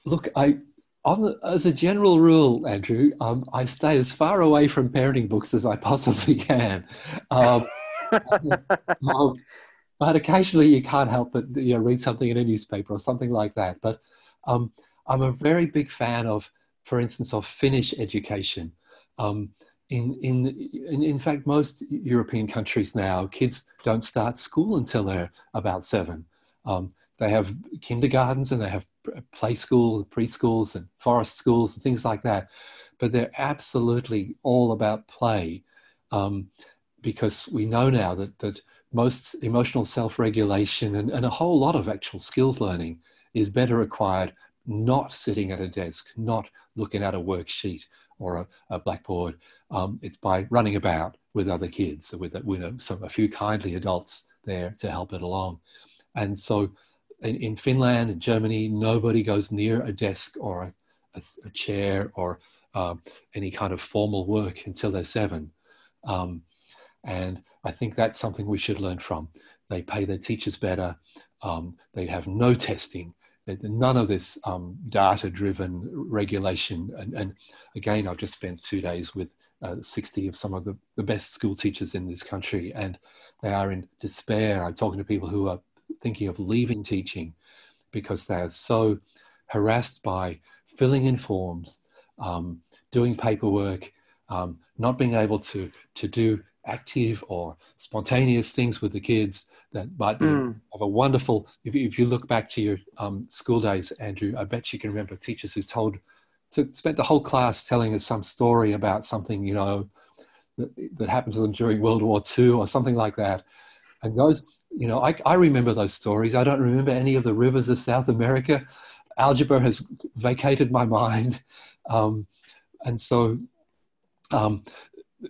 Speaker 1: look, I on, as a general rule, Andrew, um, I stay as far away from parenting books as I possibly can. Um, [LAUGHS] um, but occasionally you can't help but you know, read something in a newspaper or something like that. But um, I'm a very big fan of, for instance, of Finnish education. Um, in, in, in, in fact, most European countries now, kids don't start school until they're about seven. Um, they have kindergartens and they have play school, preschools, and forest schools, and things like that. But they're absolutely all about play, um, because we know now that that most emotional self-regulation and, and a whole lot of actual skills learning is better acquired not sitting at a desk, not looking at a worksheet or a, a blackboard. Um, it's by running about with other kids, with, with some, a few kindly adults there to help it along. And so in, in Finland and Germany, nobody goes near a desk or a, a, a chair or um, any kind of formal work until they're seven. Um, and I think that's something we should learn from. They pay their teachers better. Um, they have no testing. None of this um, data-driven regulation. And, and, again, I've just spent two days with uh, 60 of some of the, the best school teachers in this country, and they are in despair. I'm talking to people who are thinking of leaving teaching because they are so harassed by filling in forms, um, doing paperwork, um, not being able to, to do active or spontaneous things with the kids that might be, mm. have a wonderful, if you, if you look back to your um, school days, Andrew, I bet you can remember teachers who told, to, spent the whole class telling us some story about something, you know, that, that happened to them during World War II or something like that. And those, you know, I, I remember those stories. I don't remember any of the rivers of South America. Algebra has vacated my mind. [LAUGHS] Um, and so um,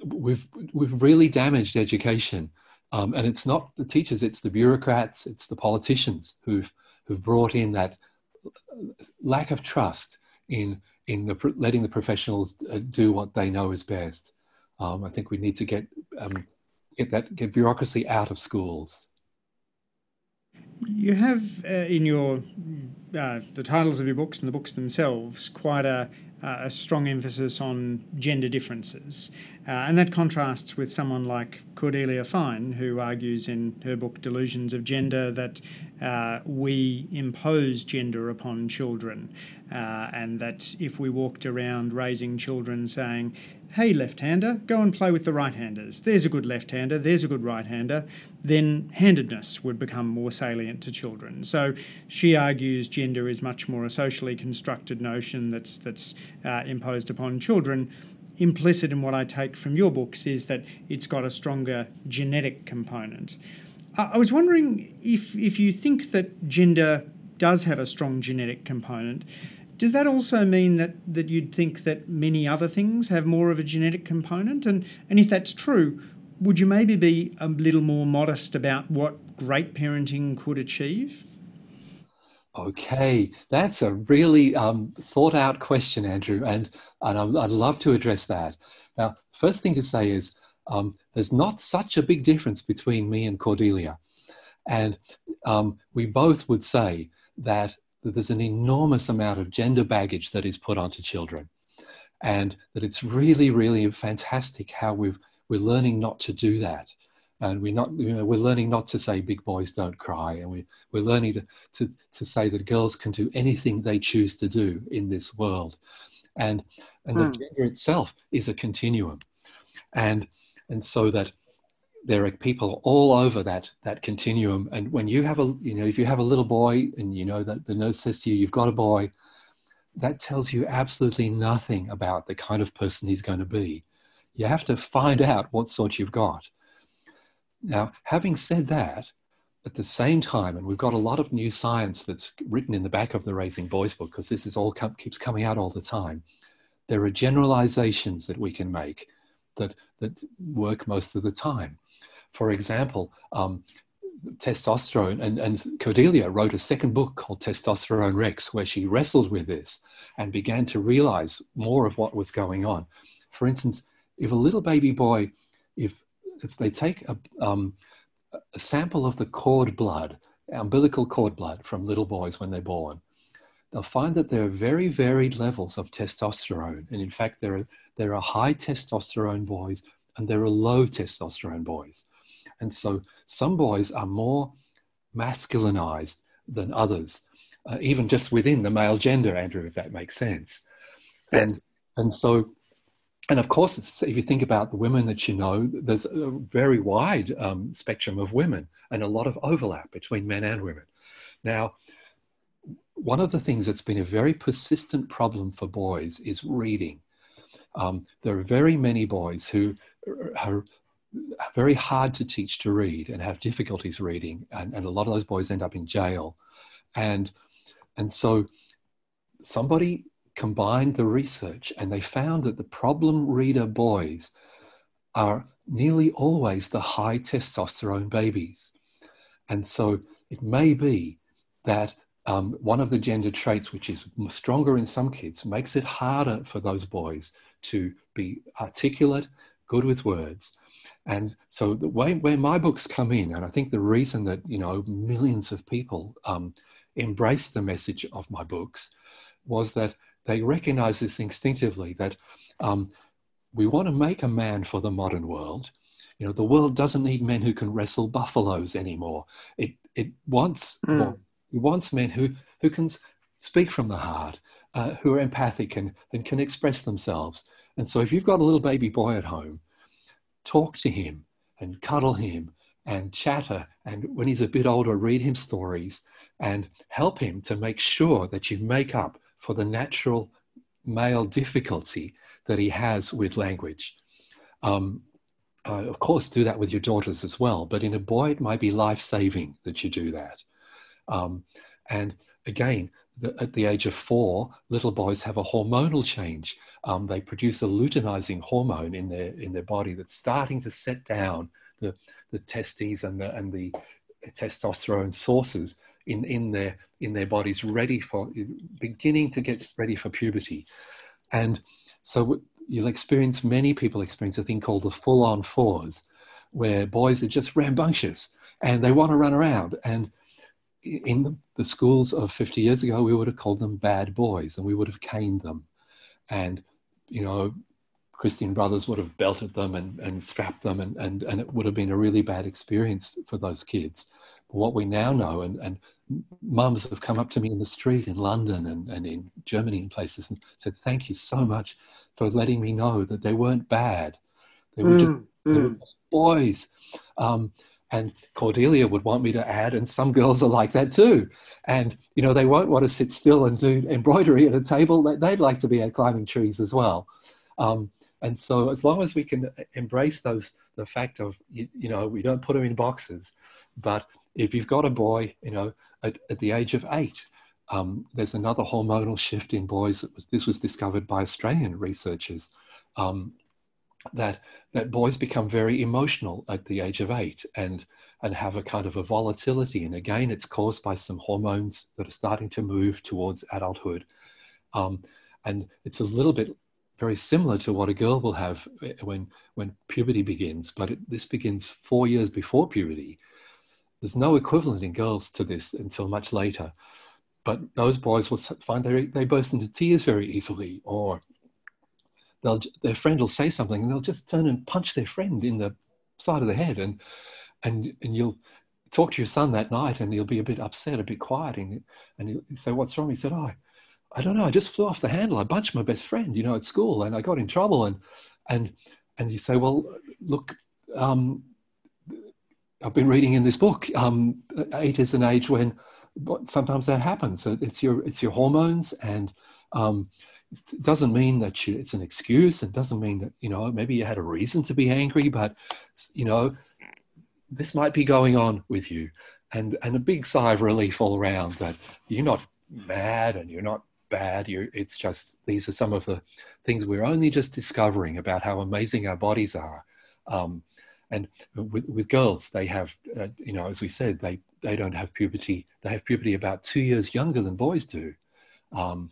Speaker 1: we've, we've really damaged education. Um, and it's not the teachers, it's the bureaucrats, it's the politicians who've, who've brought in that lack of trust in, in the, letting the professionals uh, do what they know is best. Um, I think we need to get um, get that get bureaucracy out of schools.
Speaker 2: You have uh, in your uh, the titles of your books and the books themselves quite a, a strong emphasis on gender differences, uh, and that contrasts with someone like Cordelia Fine, who argues in her book Delusions of Gender that uh, we impose gender upon children, uh, and that if we walked around raising children saying hey, left hander, go and play with the right handers. There's a good left hander, there's a good right hander. Then handedness would become more salient to children. So she argues gender is much more a socially constructed notion that's, that's uh, imposed upon children. Implicit in what I take from your books is that it's got a stronger genetic component. I was wondering if, if you think that gender does have a strong genetic component, does that also mean that, that you'd think that many other things have more of a genetic component? And, and if that's true, would you maybe be a little more modest about what great parenting could achieve?
Speaker 1: Okay, that's a really um, thought out question, Andrew, and, and I'd love to address that. Now, first thing to say is um, there's not such a big difference between me and Cordelia. And um, we both would say that that there's an enormous amount of gender baggage that is put onto children. And that it's really, really fantastic how we've, we're learning not to do that. And we're, not, you know, we're learning not to say big boys don't cry. And we, we're learning to, to, to say that girls can do anything they choose to do in this world. And, and the hmm. gender itself is a continuum. And, and so that there are people all over that that continuum. And when you have a you know if you have a little boy and you know that the nurse says to you you've got a boy that tells you absolutely nothing about the kind of person he's going to be. You have to find out what sort you've got. Now having said that at the same time and we've got a lot of new science that's written in the back of the raising boys book because this is all keeps coming out all the time there are generalizations that we can make that that work most of the time for example, um, testosterone, and, and Cordelia wrote a second book called Testosterone Rex, where she wrestled with this and began to realize more of what was going on. For instance, if a little baby boy, if, if they take a, um, a sample of the cord blood, umbilical cord blood from little boys when they're born, they'll find that there are very varied levels of testosterone. And in fact, there are, there are high testosterone boys and there are low testosterone boys. And so some boys are more masculinized than others, uh, even just within the male gender, Andrew, if that makes sense. Yes. And, and so, and of course, if you think about the women that you know, there's a very wide um, spectrum of women and a lot of overlap between men and women. Now, one of the things that's been a very persistent problem for boys is reading. Um, there are very many boys who are very hard to teach to read and have difficulties reading, and, and a lot of those boys end up in jail. And, and so somebody combined the research and they found that the problem reader boys are nearly always the high testosterone babies. And so it may be that um, one of the gender traits, which is stronger in some kids, makes it harder for those boys to be articulate, good with words, and so the way where my books come in, and I think the reason that you know millions of people um, embraced the message of my books was that they recognize this instinctively that um, we want to make a man for the modern world. You know, the world doesn't need men who can wrestle buffaloes anymore. It it wants mm. it wants men who who can speak from the heart, uh, who are empathic and, and can express themselves. And so, if you've got a little baby boy at home talk to him and cuddle him and chatter. And when he's a bit older, read him stories and help him to make sure that you make up for the natural male difficulty that he has with language. Um, uh, of course, do that with your daughters as well. But in a boy, it might be life saving that you do that. Um, and again, at the age of four, little boys have a hormonal change. Um, they produce a luteinizing hormone in their in their body that's starting to set down the the testes and the and the testosterone sources in in their in their bodies, ready for beginning to get ready for puberty. And so you'll experience many people experience a thing called the full on fours, where boys are just rambunctious and they want to run around and in the, schools of 50 years ago, we would have called them bad boys and we would have caned them. And, you know, Christian brothers would have belted them and, and strapped them, and, and, and it would have been a really bad experience for those kids. But what we now know, and, and mums have come up to me in the street in London and, and in Germany and places and said, Thank you so much for letting me know that they weren't bad. They were, mm, just, mm. They were mm. just boys. Um, and Cordelia would want me to add, and some girls are like that too. And you know, they won't want to sit still and do embroidery at a table. They'd like to be climbing trees as well. Um, and so, as long as we can embrace those, the fact of you, you, know, we don't put them in boxes, but if you've got a boy, you know, at, at the age of eight, um, there's another hormonal shift in boys. Was, this was discovered by Australian researchers. Um, that that boys become very emotional at the age of eight and and have a kind of a volatility. And again it's caused by some hormones that are starting to move towards adulthood. Um, and it's a little bit very similar to what a girl will have eh, when when puberty begins but it, this begins four years before puberty. There's no equivalent in girls to this until much later. But those boys will find they, they burst into tears very easily or they'll their friend will say something and they'll just turn and punch their friend in the side of the head and and and you'll talk to your son that night and he'll be a bit upset a bit quiet and, and he'll say what's wrong? He said oh I don't know. I just flew off the handle. I punched my best friend you know at school and I got in trouble and and and you say well look um, I've been reading in this book um, eight is an age when sometimes that happens. It's your it's your hormones and um, it doesn't mean that you, it's an excuse. It doesn't mean that, you know, maybe you had a reason to be angry, but, you know, this might be going on with you. And, and a big sigh of relief all around that you're not mad and you're not bad. You're, it's just, these are some of the things we're only just discovering about how amazing our bodies are. Um, and with, with girls, they have, uh, you know, as we said, they, they don't have puberty. They have puberty about two years younger than boys do. Um,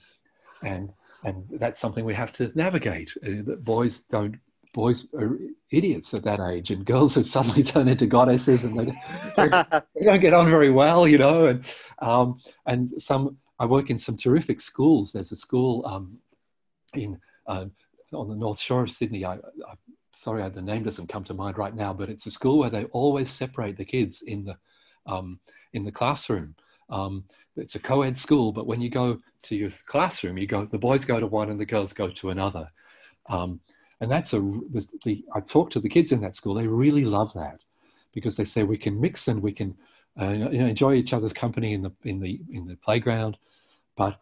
Speaker 1: and and that's something we have to navigate. Uh, boys don't boys are idiots at that age, and girls have suddenly [LAUGHS] turned into goddesses, and they, [LAUGHS] they don't get on very well, you know. And um, and some I work in some terrific schools. There's a school um, in uh, on the North Shore of Sydney. I, I, sorry, the name doesn't come to mind right now, but it's a school where they always separate the kids in the um, in the classroom. Um, it's a co-ed school, but when you go to your classroom, you go the boys go to one and the girls go to another, um, and that's a the, the, I talk to the kids in that school. They really love that because they say we can mix and we can uh, you know, enjoy each other's company in the in the in the playground, but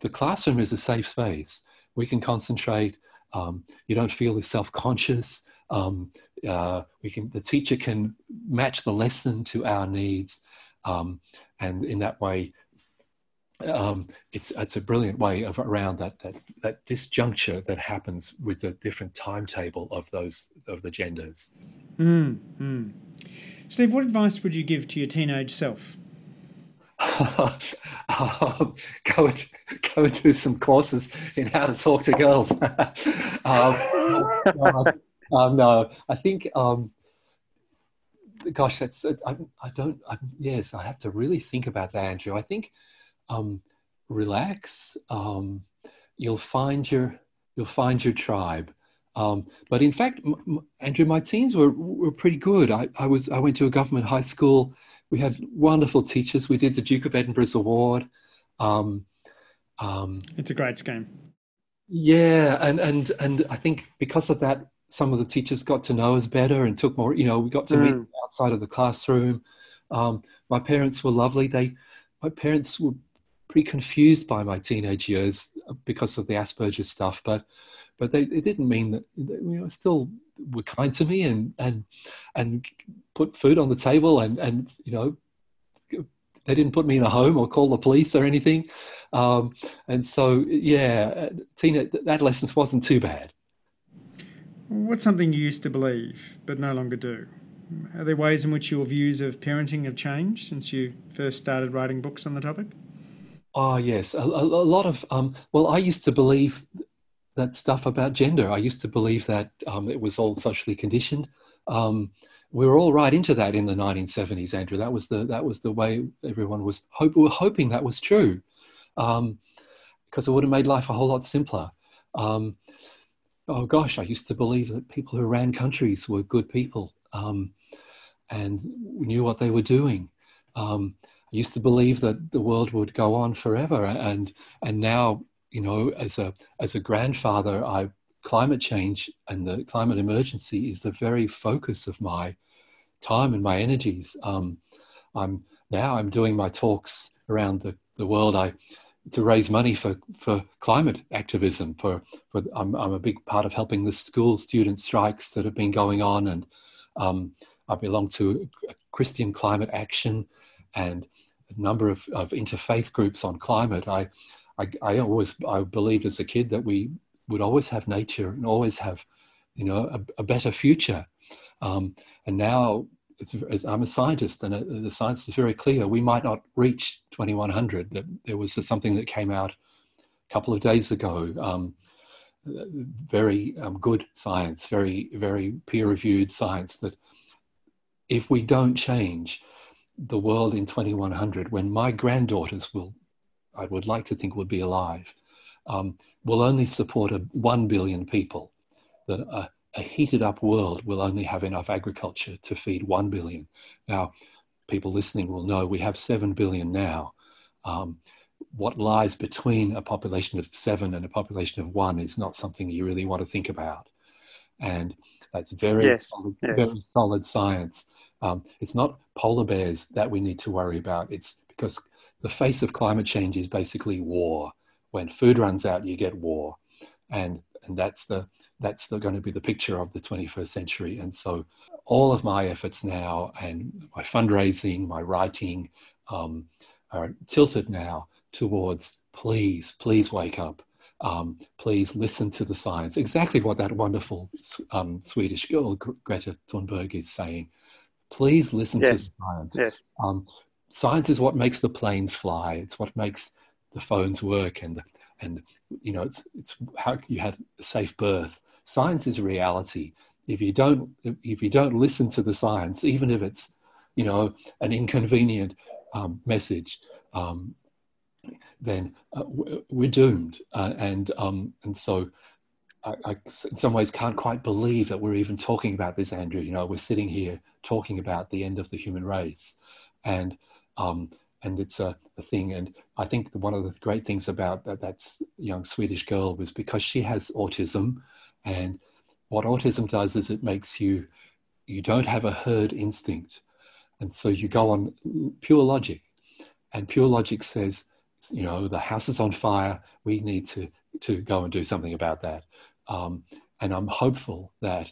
Speaker 1: the classroom is a safe space. We can concentrate. Um, you don't feel self-conscious. Um, uh, we can the teacher can match the lesson to our needs. Um, and in that way, um, it's it's a brilliant way of around that that that disjuncture that happens with the different timetable of those of the genders.
Speaker 2: Mm, mm. Steve, what advice would you give to your teenage self?
Speaker 1: um, [LAUGHS] go and go and do some courses in how to talk to girls. [LAUGHS] um, [LAUGHS] um, no, I think um, gosh, that's I, I don't. I, yes, I have to really think about that, Andrew. I think um, relax. Um, you'll find your you'll find your tribe. Um, but in fact, m- Andrew, my teens were were pretty good. I, I was I went to a government high school. We had wonderful teachers. We did the Duke of Edinburgh's award. Um,
Speaker 2: um, it's a great scheme.
Speaker 1: Yeah, and and and I think because of that, some of the teachers got to know us better and took more. You know, we got to mm. meet outside of the classroom. Um, my parents were lovely. They, my parents were pretty confused by my teenage years because of the Asperger's stuff, but but they, it didn't mean that you know still were kind to me and and and put food on the table and and you know they didn't put me in a home or call the police or anything um, and so yeah teen adolescence wasn't too bad
Speaker 2: what's something you used to believe but no longer do are there ways in which your views of parenting have changed since you first started writing books on the topic
Speaker 1: oh yes a, a, a lot of um, well i used to believe that stuff about gender. I used to believe that um, it was all socially conditioned. Um, we were all right into that in the 1970s, Andrew. That was the that was the way everyone was hope, we were hoping that was true, um, because it would have made life a whole lot simpler. Um, oh gosh, I used to believe that people who ran countries were good people um, and knew what they were doing. Um, I used to believe that the world would go on forever, and and now you know, as a as a grandfather, I climate change and the climate emergency is the very focus of my time and my energies. Um, I'm now I'm doing my talks around the, the world. I to raise money for, for climate activism. For, for I'm, I'm a big part of helping the school student strikes that have been going on, and um, I belong to Christian Climate Action and a number of, of interfaith groups on climate. I I, I always I believed as a kid that we would always have nature and always have, you know, a, a better future. Um, and now, I'm a scientist, and uh, the science is very clear. We might not reach 2100. There was something that came out a couple of days ago. Um, very um, good science, very very peer-reviewed science. That if we don't change the world in 2100, when my granddaughters will I would like to think would be alive, um, will only support a, 1 billion people. That a, a heated up world will only have enough agriculture to feed 1 billion. Now, people listening will know we have 7 billion now. Um, what lies between a population of seven and a population of one is not something you really want to think about. And that's very,
Speaker 2: yes,
Speaker 1: solid,
Speaker 2: yes.
Speaker 1: very solid science. Um, it's not polar bears that we need to worry about. It's because the face of climate change is basically war. When food runs out, you get war, and and that's the that's the, going to be the picture of the 21st century. And so, all of my efforts now and my fundraising, my writing, um, are tilted now towards please, please wake up. Um, please listen to the science. Exactly what that wonderful um, Swedish girl Greta Thunberg is saying. Please listen
Speaker 2: yes.
Speaker 1: to the science.
Speaker 2: Yes.
Speaker 1: Um, science is what makes the planes fly. It's what makes the phones work, and and you know, it's it's how you had a safe birth. Science is a reality. If you don't if you don't listen to the science, even if it's you know an inconvenient um, message, um, then uh, we're doomed. Uh, and um, and so. I, I, in some ways, can't quite believe that we're even talking about this, Andrew. You know, we're sitting here talking about the end of the human race, and um, and it's a, a, thing. And I think one of the great things about that, that young Swedish girl was because she has autism, and what autism does is it makes you you don't have a herd instinct, and so you go on pure logic, and pure logic says, you know, the house is on fire. We need to to go and do something about that. Um, and I'm hopeful that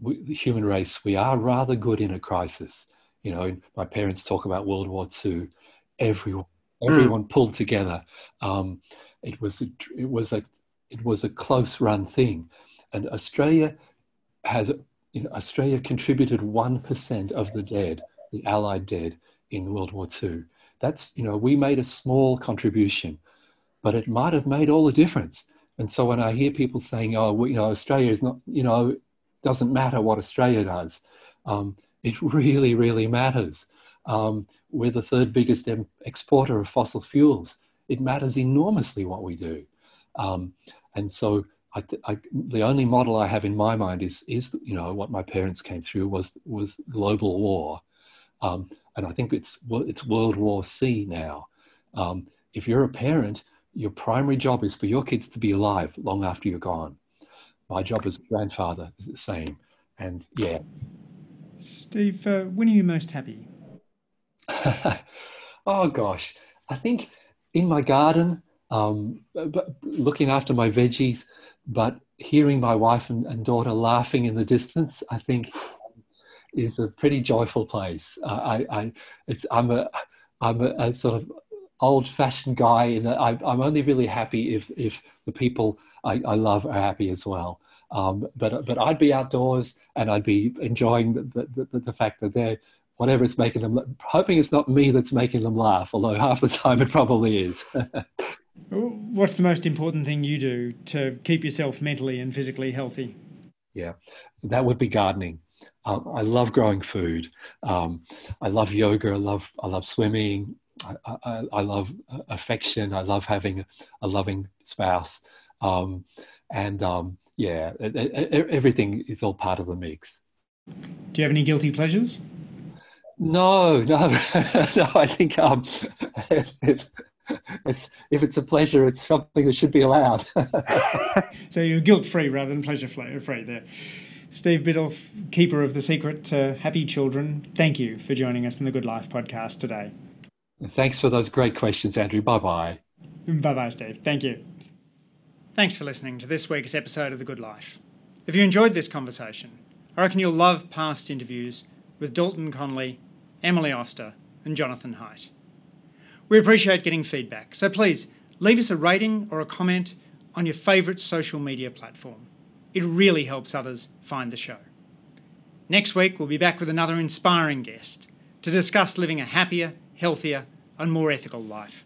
Speaker 1: we, the human race we are rather good in a crisis you know, my parents talk about World War II. Everyone, hmm. everyone mm. pulled together. Um, it was a, it was a it was a close run thing, and Australia has you know, Australia contributed one percent of the dead, the Allied dead in World War II. That's you know we made a small contribution, but it might have made all the difference. And so when I hear people saying, "Oh, well, you know, Australia is not," you know, doesn't matter what Australia does. Um, it [LAUGHS] really, really matters. Um, we're the third biggest em- exporter of fossil fuels. It matters enormously what we do. Um, and so I, I, the only model I have in my mind is, is you know, what my parents came through was, was global war. Um, and I think it's, it's World War C now. Um, if you're a parent, your primary job is for your kids to be alive long after you're gone. My job as a grandfather is the same. And yeah,
Speaker 2: Steve, uh, when are you most happy? [LAUGHS]
Speaker 1: oh gosh, I think in my garden, um, looking after my veggies, but hearing my wife and, and, daughter laughing in the distance, I think, is a pretty joyful place. I, I it's I'm a I'm a, a sort of old-fashioned guy, and I, am only really happy if if the people I, I love are happy as well. Um, but but I'd be outdoors and I'd be enjoying the the, the fact that they're whatever it's making them hoping it's not me that's making them laugh although half the time it probably is. [LAUGHS]
Speaker 2: What's the most important thing you do to keep yourself mentally and physically healthy?
Speaker 1: Yeah that would be gardening. Um, i love growing food. Um, i love yoga. I love i love swimming. I, I, I love affection. I love having a loving spouse. Um, and um, yeah everything is all part of the mix.
Speaker 2: Do you have any guilty pleasures
Speaker 1: no, no, [LAUGHS] no. I think um, if, [LAUGHS] it's if it's a pleasure, it's something that should be allowed. [LAUGHS]
Speaker 2: so you're guilt free rather than pleasure free there. Steve Biddulph, keeper of the secret to happy children, thank you for joining us in the Good Life podcast today.
Speaker 1: Thanks for those great questions, Andrew. Bye bye.
Speaker 2: Bye bye, Steve. Thank you. Thanks for listening to this week's episode of The Good Life. If you enjoyed this conversation, I reckon you'll love past interviews with Dalton Conley Emily Oster, and Jonathan Haidt. We appreciate getting feedback, so please leave us a rating or a comment on your favourite social media platform. It really helps others find the show. Next week, we'll be back with another inspiring guest to discuss living a happier, healthier, and more ethical life.